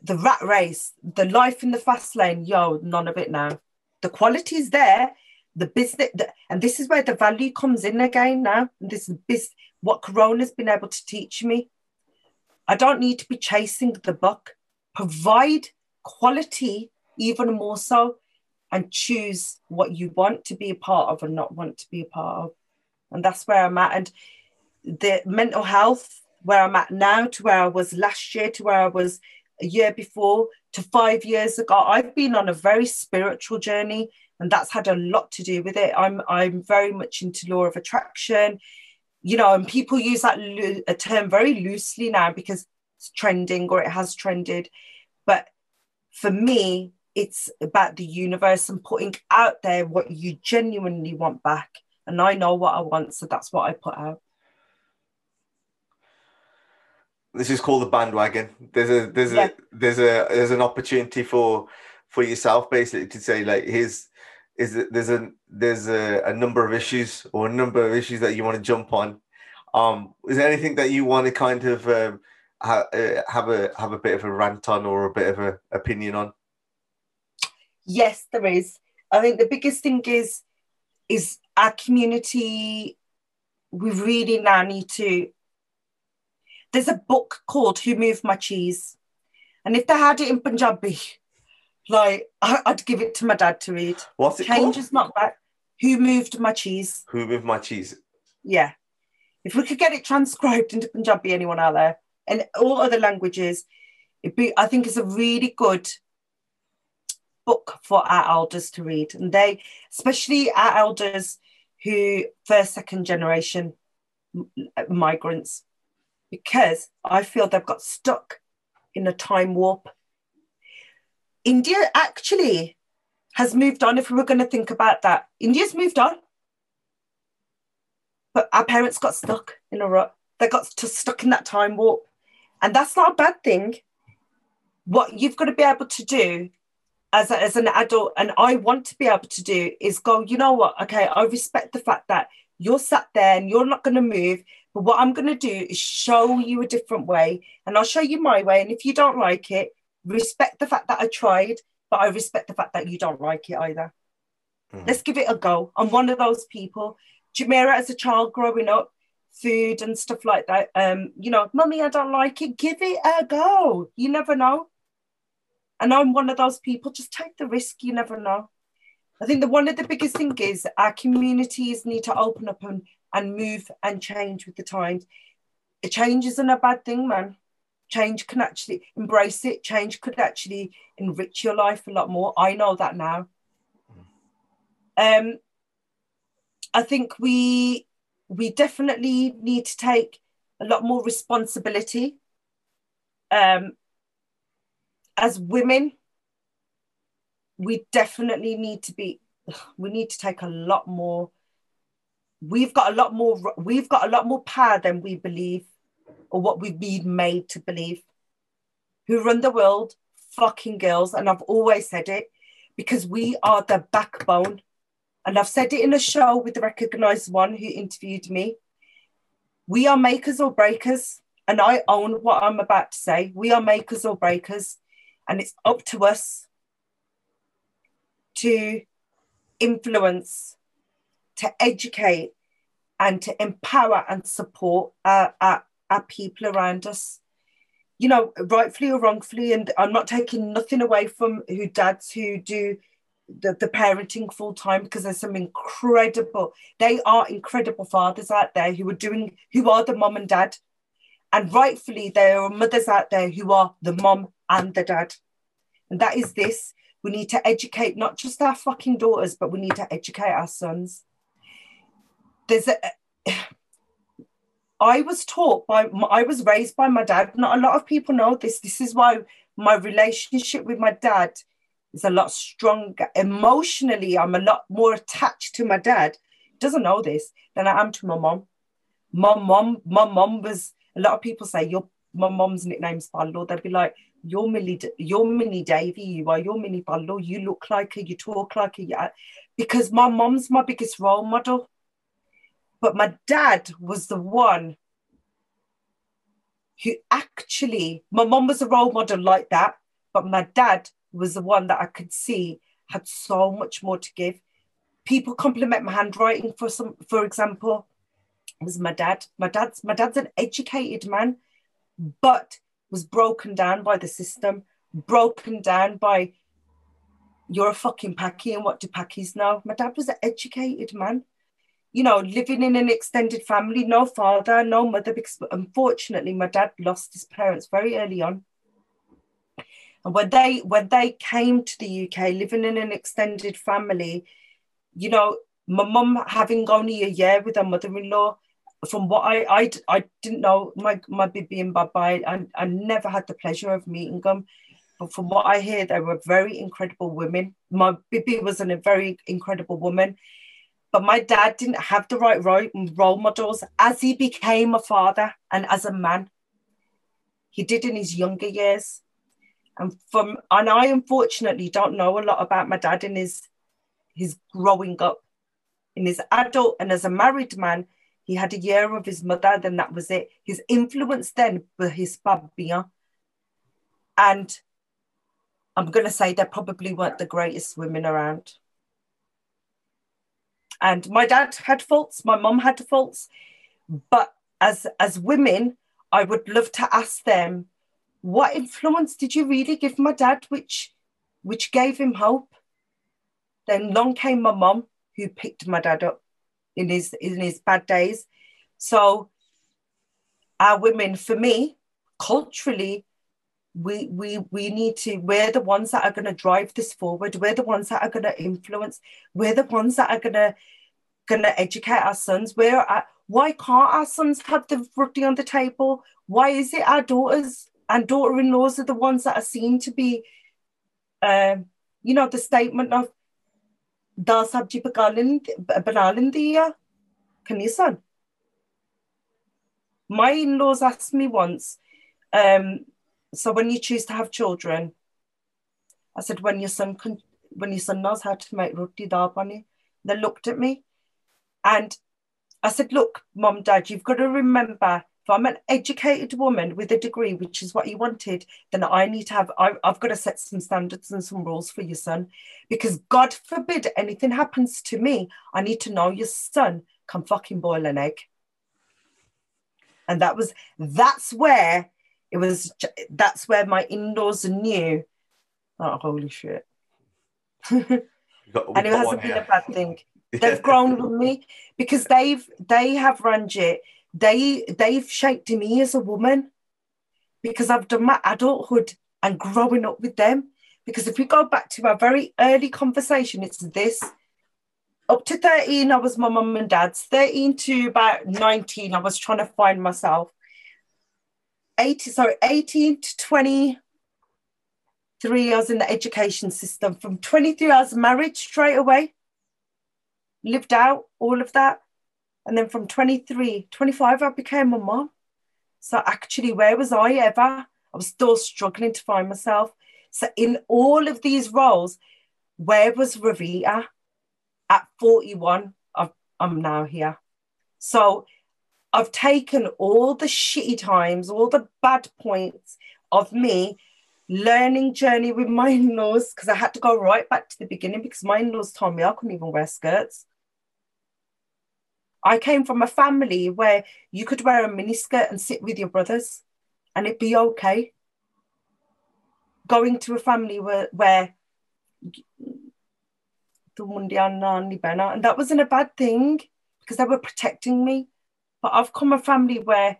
the rat race, the life in the fast lane, yo, none of it now. The quality is there, the business, the, and this is where the value comes in again now. This is what Corona's been able to teach me. I don't need to be chasing the buck. Provide quality even more so and choose what you want to be a part of and not want to be a part of. And that's where I'm at. And the mental health, where I'm at now, to where I was last year, to where I was a year before, to five years ago, I've been on a very spiritual journey. And that's had a lot to do with it. I'm I'm very much into law of attraction, you know, and people use that lo- a term very loosely now because it's trending or it has trended. But for me, it's about the universe and putting out there what you genuinely want back. And I know what I want, so that's what I put out. This is called the bandwagon. There's a there's yeah. a there's a there's an opportunity for for yourself basically to say like here's is there's a there's a, a number of issues or a number of issues that you want to jump on. Um, is there anything that you want to kind of um, ha- uh, have a have a bit of a rant on or a bit of a opinion on? Yes, there is. I think the biggest thing is is our community. We really now need to. There's a book called "Who Moved My Cheese," and if they had it in Punjabi, like I'd give it to my dad to read. What's it Change called? is not back. Who moved my cheese? Who moved my cheese? Yeah. If we could get it transcribed into Punjabi, anyone out there, and all other languages, it'd be. I think it's a really good book for our elders to read. And they, especially our elders who first, second generation migrants, because I feel they've got stuck in a time warp. India actually has moved on. If we were going to think about that, India's moved on. But our parents got stuck in a rut. They got stuck in that time warp. And that's not a bad thing what you've got to be able to do as, a, as an adult, and I want to be able to do, is go, you know what? Okay, I respect the fact that you're sat there and you're not going to move. But what I'm going to do is show you a different way, and I'll show you my way. And if you don't like it, respect the fact that I tried, but I respect the fact that you don't like it either. Mm. Let's give it a go. I'm one of those people. Jamira, as a child growing up, food and stuff like that. Um, you know, mummy, I don't like it. Give it a go. You never know. And I'm one of those people. Just take the risk. You never know. I think the one of the biggest thing is our communities need to open up and, and move and change with the times. Change isn't a bad thing, man. Change can actually embrace it. Change could actually enrich your life a lot more. I know that now. Um, I think we we definitely need to take a lot more responsibility um, as women we definitely need to be we need to take a lot more we've got a lot more we've got a lot more power than we believe or what we've been made to believe who run the world fucking girls and i've always said it because we are the backbone and I've said it in a show with the recognized one who interviewed me. We are makers or breakers. And I own what I'm about to say. We are makers or breakers. And it's up to us to influence, to educate, and to empower and support our, our, our people around us. You know, rightfully or wrongfully, and I'm not taking nothing away from who dads who do the, the parenting full time because there's some incredible they are incredible fathers out there who are doing who are the mom and dad. And rightfully there are mothers out there who are the mom and the dad. And that is this. We need to educate not just our fucking daughters but we need to educate our sons there's a I was taught by I was raised by my dad. Not a lot of people know this. This is why my relationship with my dad is a lot stronger. Emotionally, I'm a lot more attached to my dad. Doesn't know this than I am to my mom. My mom, my mom was. A lot of people say your my mom's nickname's Ballo. They'd be like, "You're Millie, you're Mini Davy. You are. You're Mini Ballo. You look like her. You talk like her." Yeah. Because my mom's my biggest role model. But my dad was the one who actually, my mom was a role model like that, but my dad was the one that I could see had so much more to give. People compliment my handwriting for some, for example, it was my dad. My dad's my dad's an educated man, but was broken down by the system, broken down by you're a fucking packy and what do packies know? My dad was an educated man. You know, living in an extended family, no father, no mother, because unfortunately my dad lost his parents very early on. And when they when they came to the UK, living in an extended family, you know, my mum having only a year with her mother-in-law, from what I I, I didn't know my my Bibi and Baba, I, I never had the pleasure of meeting them. But from what I hear, they were very incredible women. My Bibi was a very incredible woman. But my dad didn't have the right role, models as he became a father and as a man. He did in his younger years. And from and I unfortunately don't know a lot about my dad in his his growing up. In his adult and as a married man, he had a year of his mother, then that was it. His influence then was his babia. And I'm gonna say they probably weren't the greatest women around. And my dad had faults, my mom had faults, but as as women, I would love to ask them what influence did you really give my dad which which gave him hope? Then long came my mom who picked my dad up in his in his bad days. So our women for me culturally we we we need to we're the ones that are going to drive this forward. We're the ones that are going to influence. We're the ones that are going to going to educate our sons. Where why can't our sons have the rugby on the table? Why is it our daughters and daughter-in-laws are the ones that are seen to be, uh, you know, the statement of da sabji banalin diya kanisan. My in-laws asked me once, um, so when you choose to have children, I said, when your son can, when your son knows how to make roti dal pani, they looked at me, and I said, look, mom, dad, you've got to remember if I'm an educated woman with a degree, which is what you wanted, then I need to have, I, have got to set some standards and some rules for your son. Because God forbid anything happens to me, I need to know your son can fucking boil an egg. And that was, that's where it was, that's where my in laws knew, oh, holy shit. and it hasn't been a bad thing. They've grown with me because they've, they have run it they they've shaped me as a woman because I've done my adulthood and growing up with them. Because if we go back to our very early conversation, it's this. Up to 13, I was my mum and dad's. 13 to about 19, I was trying to find myself. 80, sorry, 18 to 23, I was in the education system. From 23, I was married straight away. Lived out all of that. And then from 23, 25, I became a mom. So actually, where was I ever? I was still struggling to find myself. So in all of these roles, where was Ravita? At 41, i am now here. So I've taken all the shitty times, all the bad points of me learning journey with my in-laws because I had to go right back to the beginning because my in-laws told me I couldn't even wear skirts. I came from a family where you could wear a miniskirt and sit with your brothers and it'd be okay. Going to a family where, where and that wasn't a bad thing because they were protecting me. But I've come a family where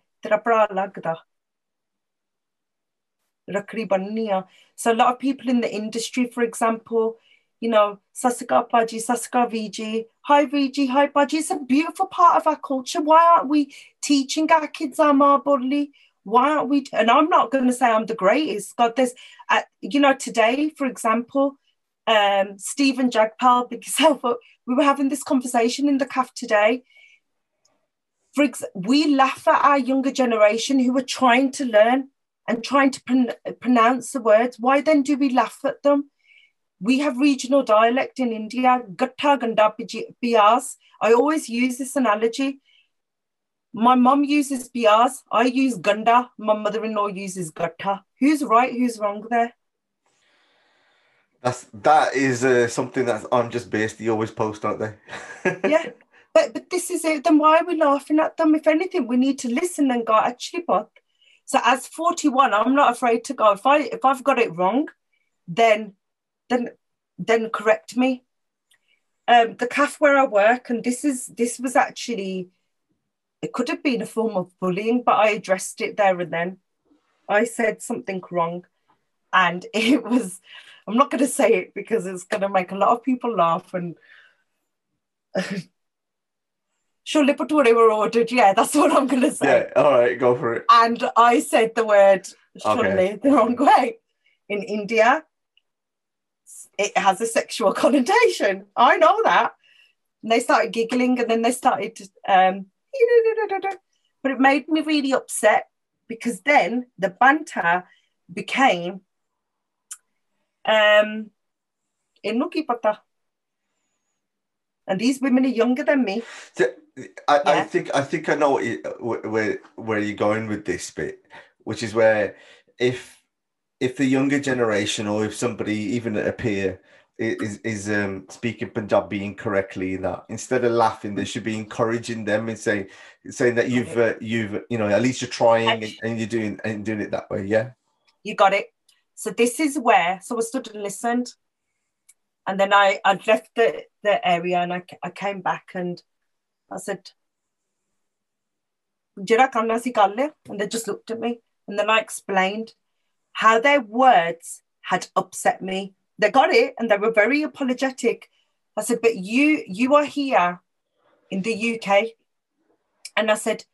so a lot of people in the industry, for example, you know, Sasika Baji, Sasika Viji, Hi Viji, Hi Baji. It's a beautiful part of our culture. Why aren't we teaching our kids our bodily? Why aren't we? And I'm not going to say I'm the greatest. God, there's, uh, you know, today, for example, um, Stephen Jagpal, big yourself up. We were having this conversation in the CAF today. For ex- we laugh at our younger generation who are trying to learn and trying to pron- pronounce the words. Why then do we laugh at them? we have regional dialect in India, Gatta Ganda Bias. I always use this analogy. My mum uses Bias, I use Ganda, my mother in law uses Gatta. Who's right, who's wrong there? That's that is uh, something that I'm just based. You always post, aren't they? yeah, but but this is it. Then why are we laughing at them? If anything, we need to listen and go. Actually, but so as 41, I'm not afraid to go. If I if I've got it wrong, then then then correct me. Um, the CAF where I work, and this is this was actually it could have been a form of bullying, but I addressed it there and then. I said something wrong, and it was. I'm not going to say it because it's going to make a lot of people laugh and. Surely they were ordered. Yeah, that's what I'm going to say. Yeah, all right, go for it. And I said the word surely okay. the wrong way. In India, it has a sexual connotation. I know that. And they started giggling and then they started, um, but it made me really upset because then the banter became um, pata. And these women are younger than me. So, I, yeah. I think I think I know you, where where you're going with this bit, which is where if if the younger generation or if somebody even a peer is is um, speaking Punjabi incorrectly that instead of laughing they should be encouraging them and saying saying that you've uh, you've you know at least you're trying and, and, you're doing and doing it that way yeah you got it so this is where so I stood and listened and then I I left the the area and I, I came back and I said and they just looked at me and then I explained how their words had upset me. They got it and they were very apologetic. I said, but you you are here in the UK. And I said,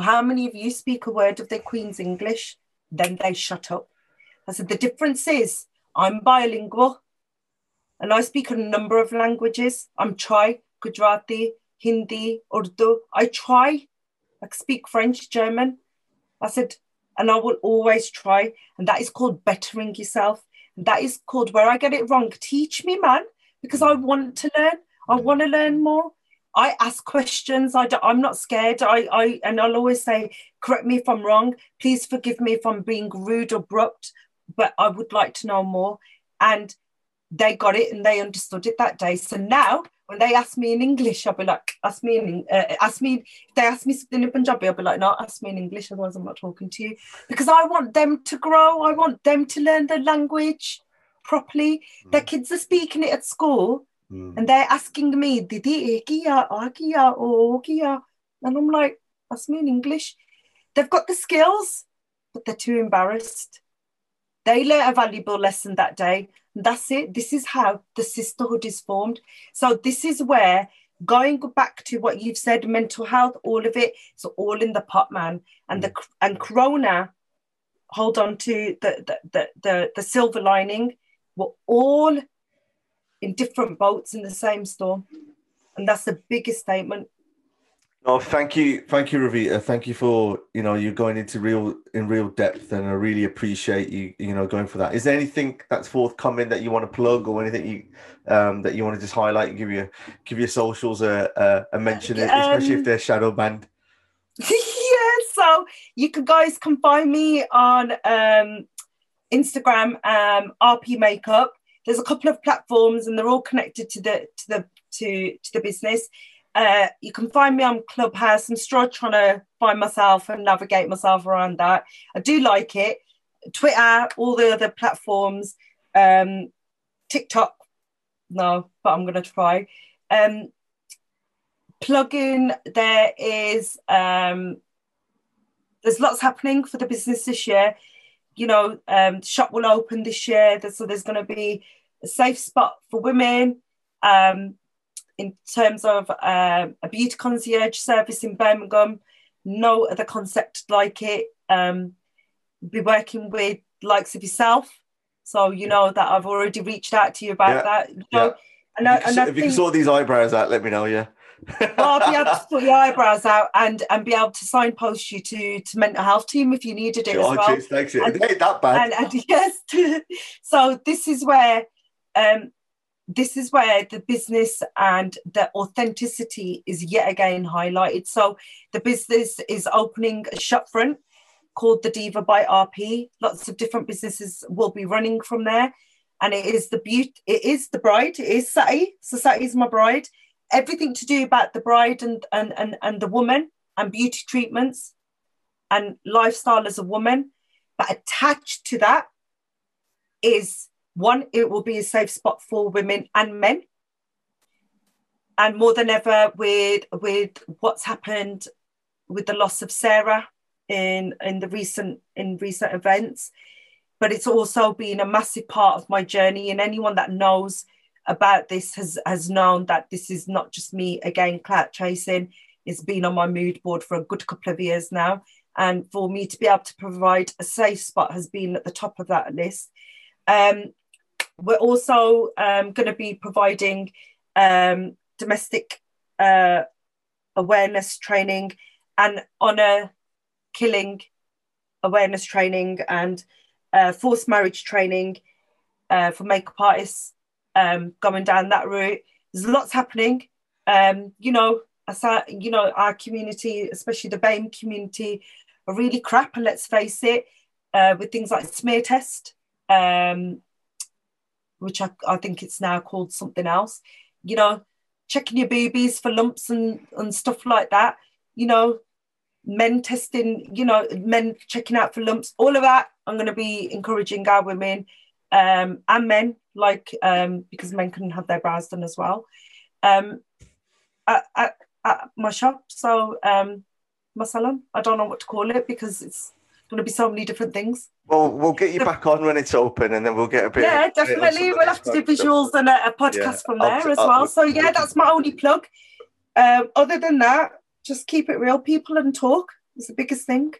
how many of you speak a word of the Queen's English? Then they shut up. I said, the difference is I'm bilingual and I speak a number of languages. I'm Chai, Gujarati, Hindi, Urdu. I try. I speak French, German. I said, and I will always try. And that is called bettering yourself. And that is called where I get it wrong. Teach me, man, because I want to learn. I want to learn more. I ask questions. I I am not scared. I, I and I'll always say, correct me if I'm wrong. Please forgive me if I'm being rude or abrupt, but I would like to know more. And they got it and they understood it that day. So now when they ask me in English, I'll be like, ask me in uh, ask me if they ask me something in Punjabi, I'll be like, no, ask me in English, otherwise I'm not talking to you. Because I want them to grow, I want them to learn the language properly. Mm. Their kids are speaking it at school mm. and they're asking me, Didi, and I'm like, ask me in English. They've got the skills, but they're too embarrassed. They learned a valuable lesson that day that's it. This is how the sisterhood is formed. So this is where going back to what you've said, mental health, all of it, it's all in the pot, man. And the mm. and Corona, hold on to the the the the, the silver lining. We're all in different boats in the same storm, and that's the biggest statement. No, thank you, thank you, Ravita. Thank you for you know you're going into real in real depth, and I really appreciate you you know going for that. Is there anything that's forthcoming that you want to plug, or anything you um, that you want to just highlight and give your give your socials a a, a mention, um, especially if they're shadow banned? yeah, so you can guys can find me on um, Instagram, um, RP Makeup. There's a couple of platforms, and they're all connected to the to the to to the business. Uh, you can find me on Clubhouse. I'm still trying to find myself and navigate myself around that. I do like it. Twitter, all the other platforms, um, TikTok, no, but I'm going to try. Um, plugin, there is, um, there's lots happening for the business this year. You know, um, shop will open this year, so there's going to be a safe spot for women. Um, in terms of um, a beauty concierge service in Birmingham. No other concept like it. Um, be working with likes of yourself. So you know that I've already reached out to you about yeah. that. Know, yeah. and I, and if, you, think, you sort these eyebrows out, let me know. Yeah. well, I'll be able to put your eyebrows out and and be able to signpost you to to mental health team if you needed it as well. Thanks. And, it ain't that bad. And, and yes, so this is where um, this is where the business and the authenticity is yet again highlighted. So the business is opening a shop front called the Diva by RP. Lots of different businesses will be running from there. And it is the beauty, it is the bride, it is Sati. So Sati is my bride. Everything to do about the bride and, and, and, and the woman and beauty treatments and lifestyle as a woman. But attached to that is one, it will be a safe spot for women and men. And more than ever, with with what's happened with the loss of Sarah in in the recent in recent events, but it's also been a massive part of my journey. And anyone that knows about this has has known that this is not just me again clout chasing. It's been on my mood board for a good couple of years now. And for me to be able to provide a safe spot has been at the top of that list. Um, we're also um, going to be providing um, domestic uh, awareness training and honour killing awareness training and uh, forced marriage training uh, for makeup artists um, going down that route. There's lots happening. Um, you know, as our, you know, our community, especially the BAME community, are really crap. And let's face it, uh, with things like smear test, um, which I, I think it's now called something else, you know, checking your babies for lumps and, and stuff like that, you know, men testing, you know, men checking out for lumps, all of that. I'm going to be encouraging our women um, and men, like, um, because men can have their brows done as well, um, at, at, at my shop. So, um, my salon, I don't know what to call it because it's going to be so many different things. Well, we'll get you back on when it's open, and then we'll get a bit. Yeah, definitely. We'll have to do visuals and a, a podcast yeah. from there I'll, as well. I'll, so yeah, that's my only plug. Um, other than that, just keep it real, people, and talk. is the biggest thing.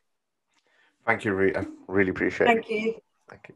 Thank you, Rita. Really appreciate Thank it. Thank you. Thank you.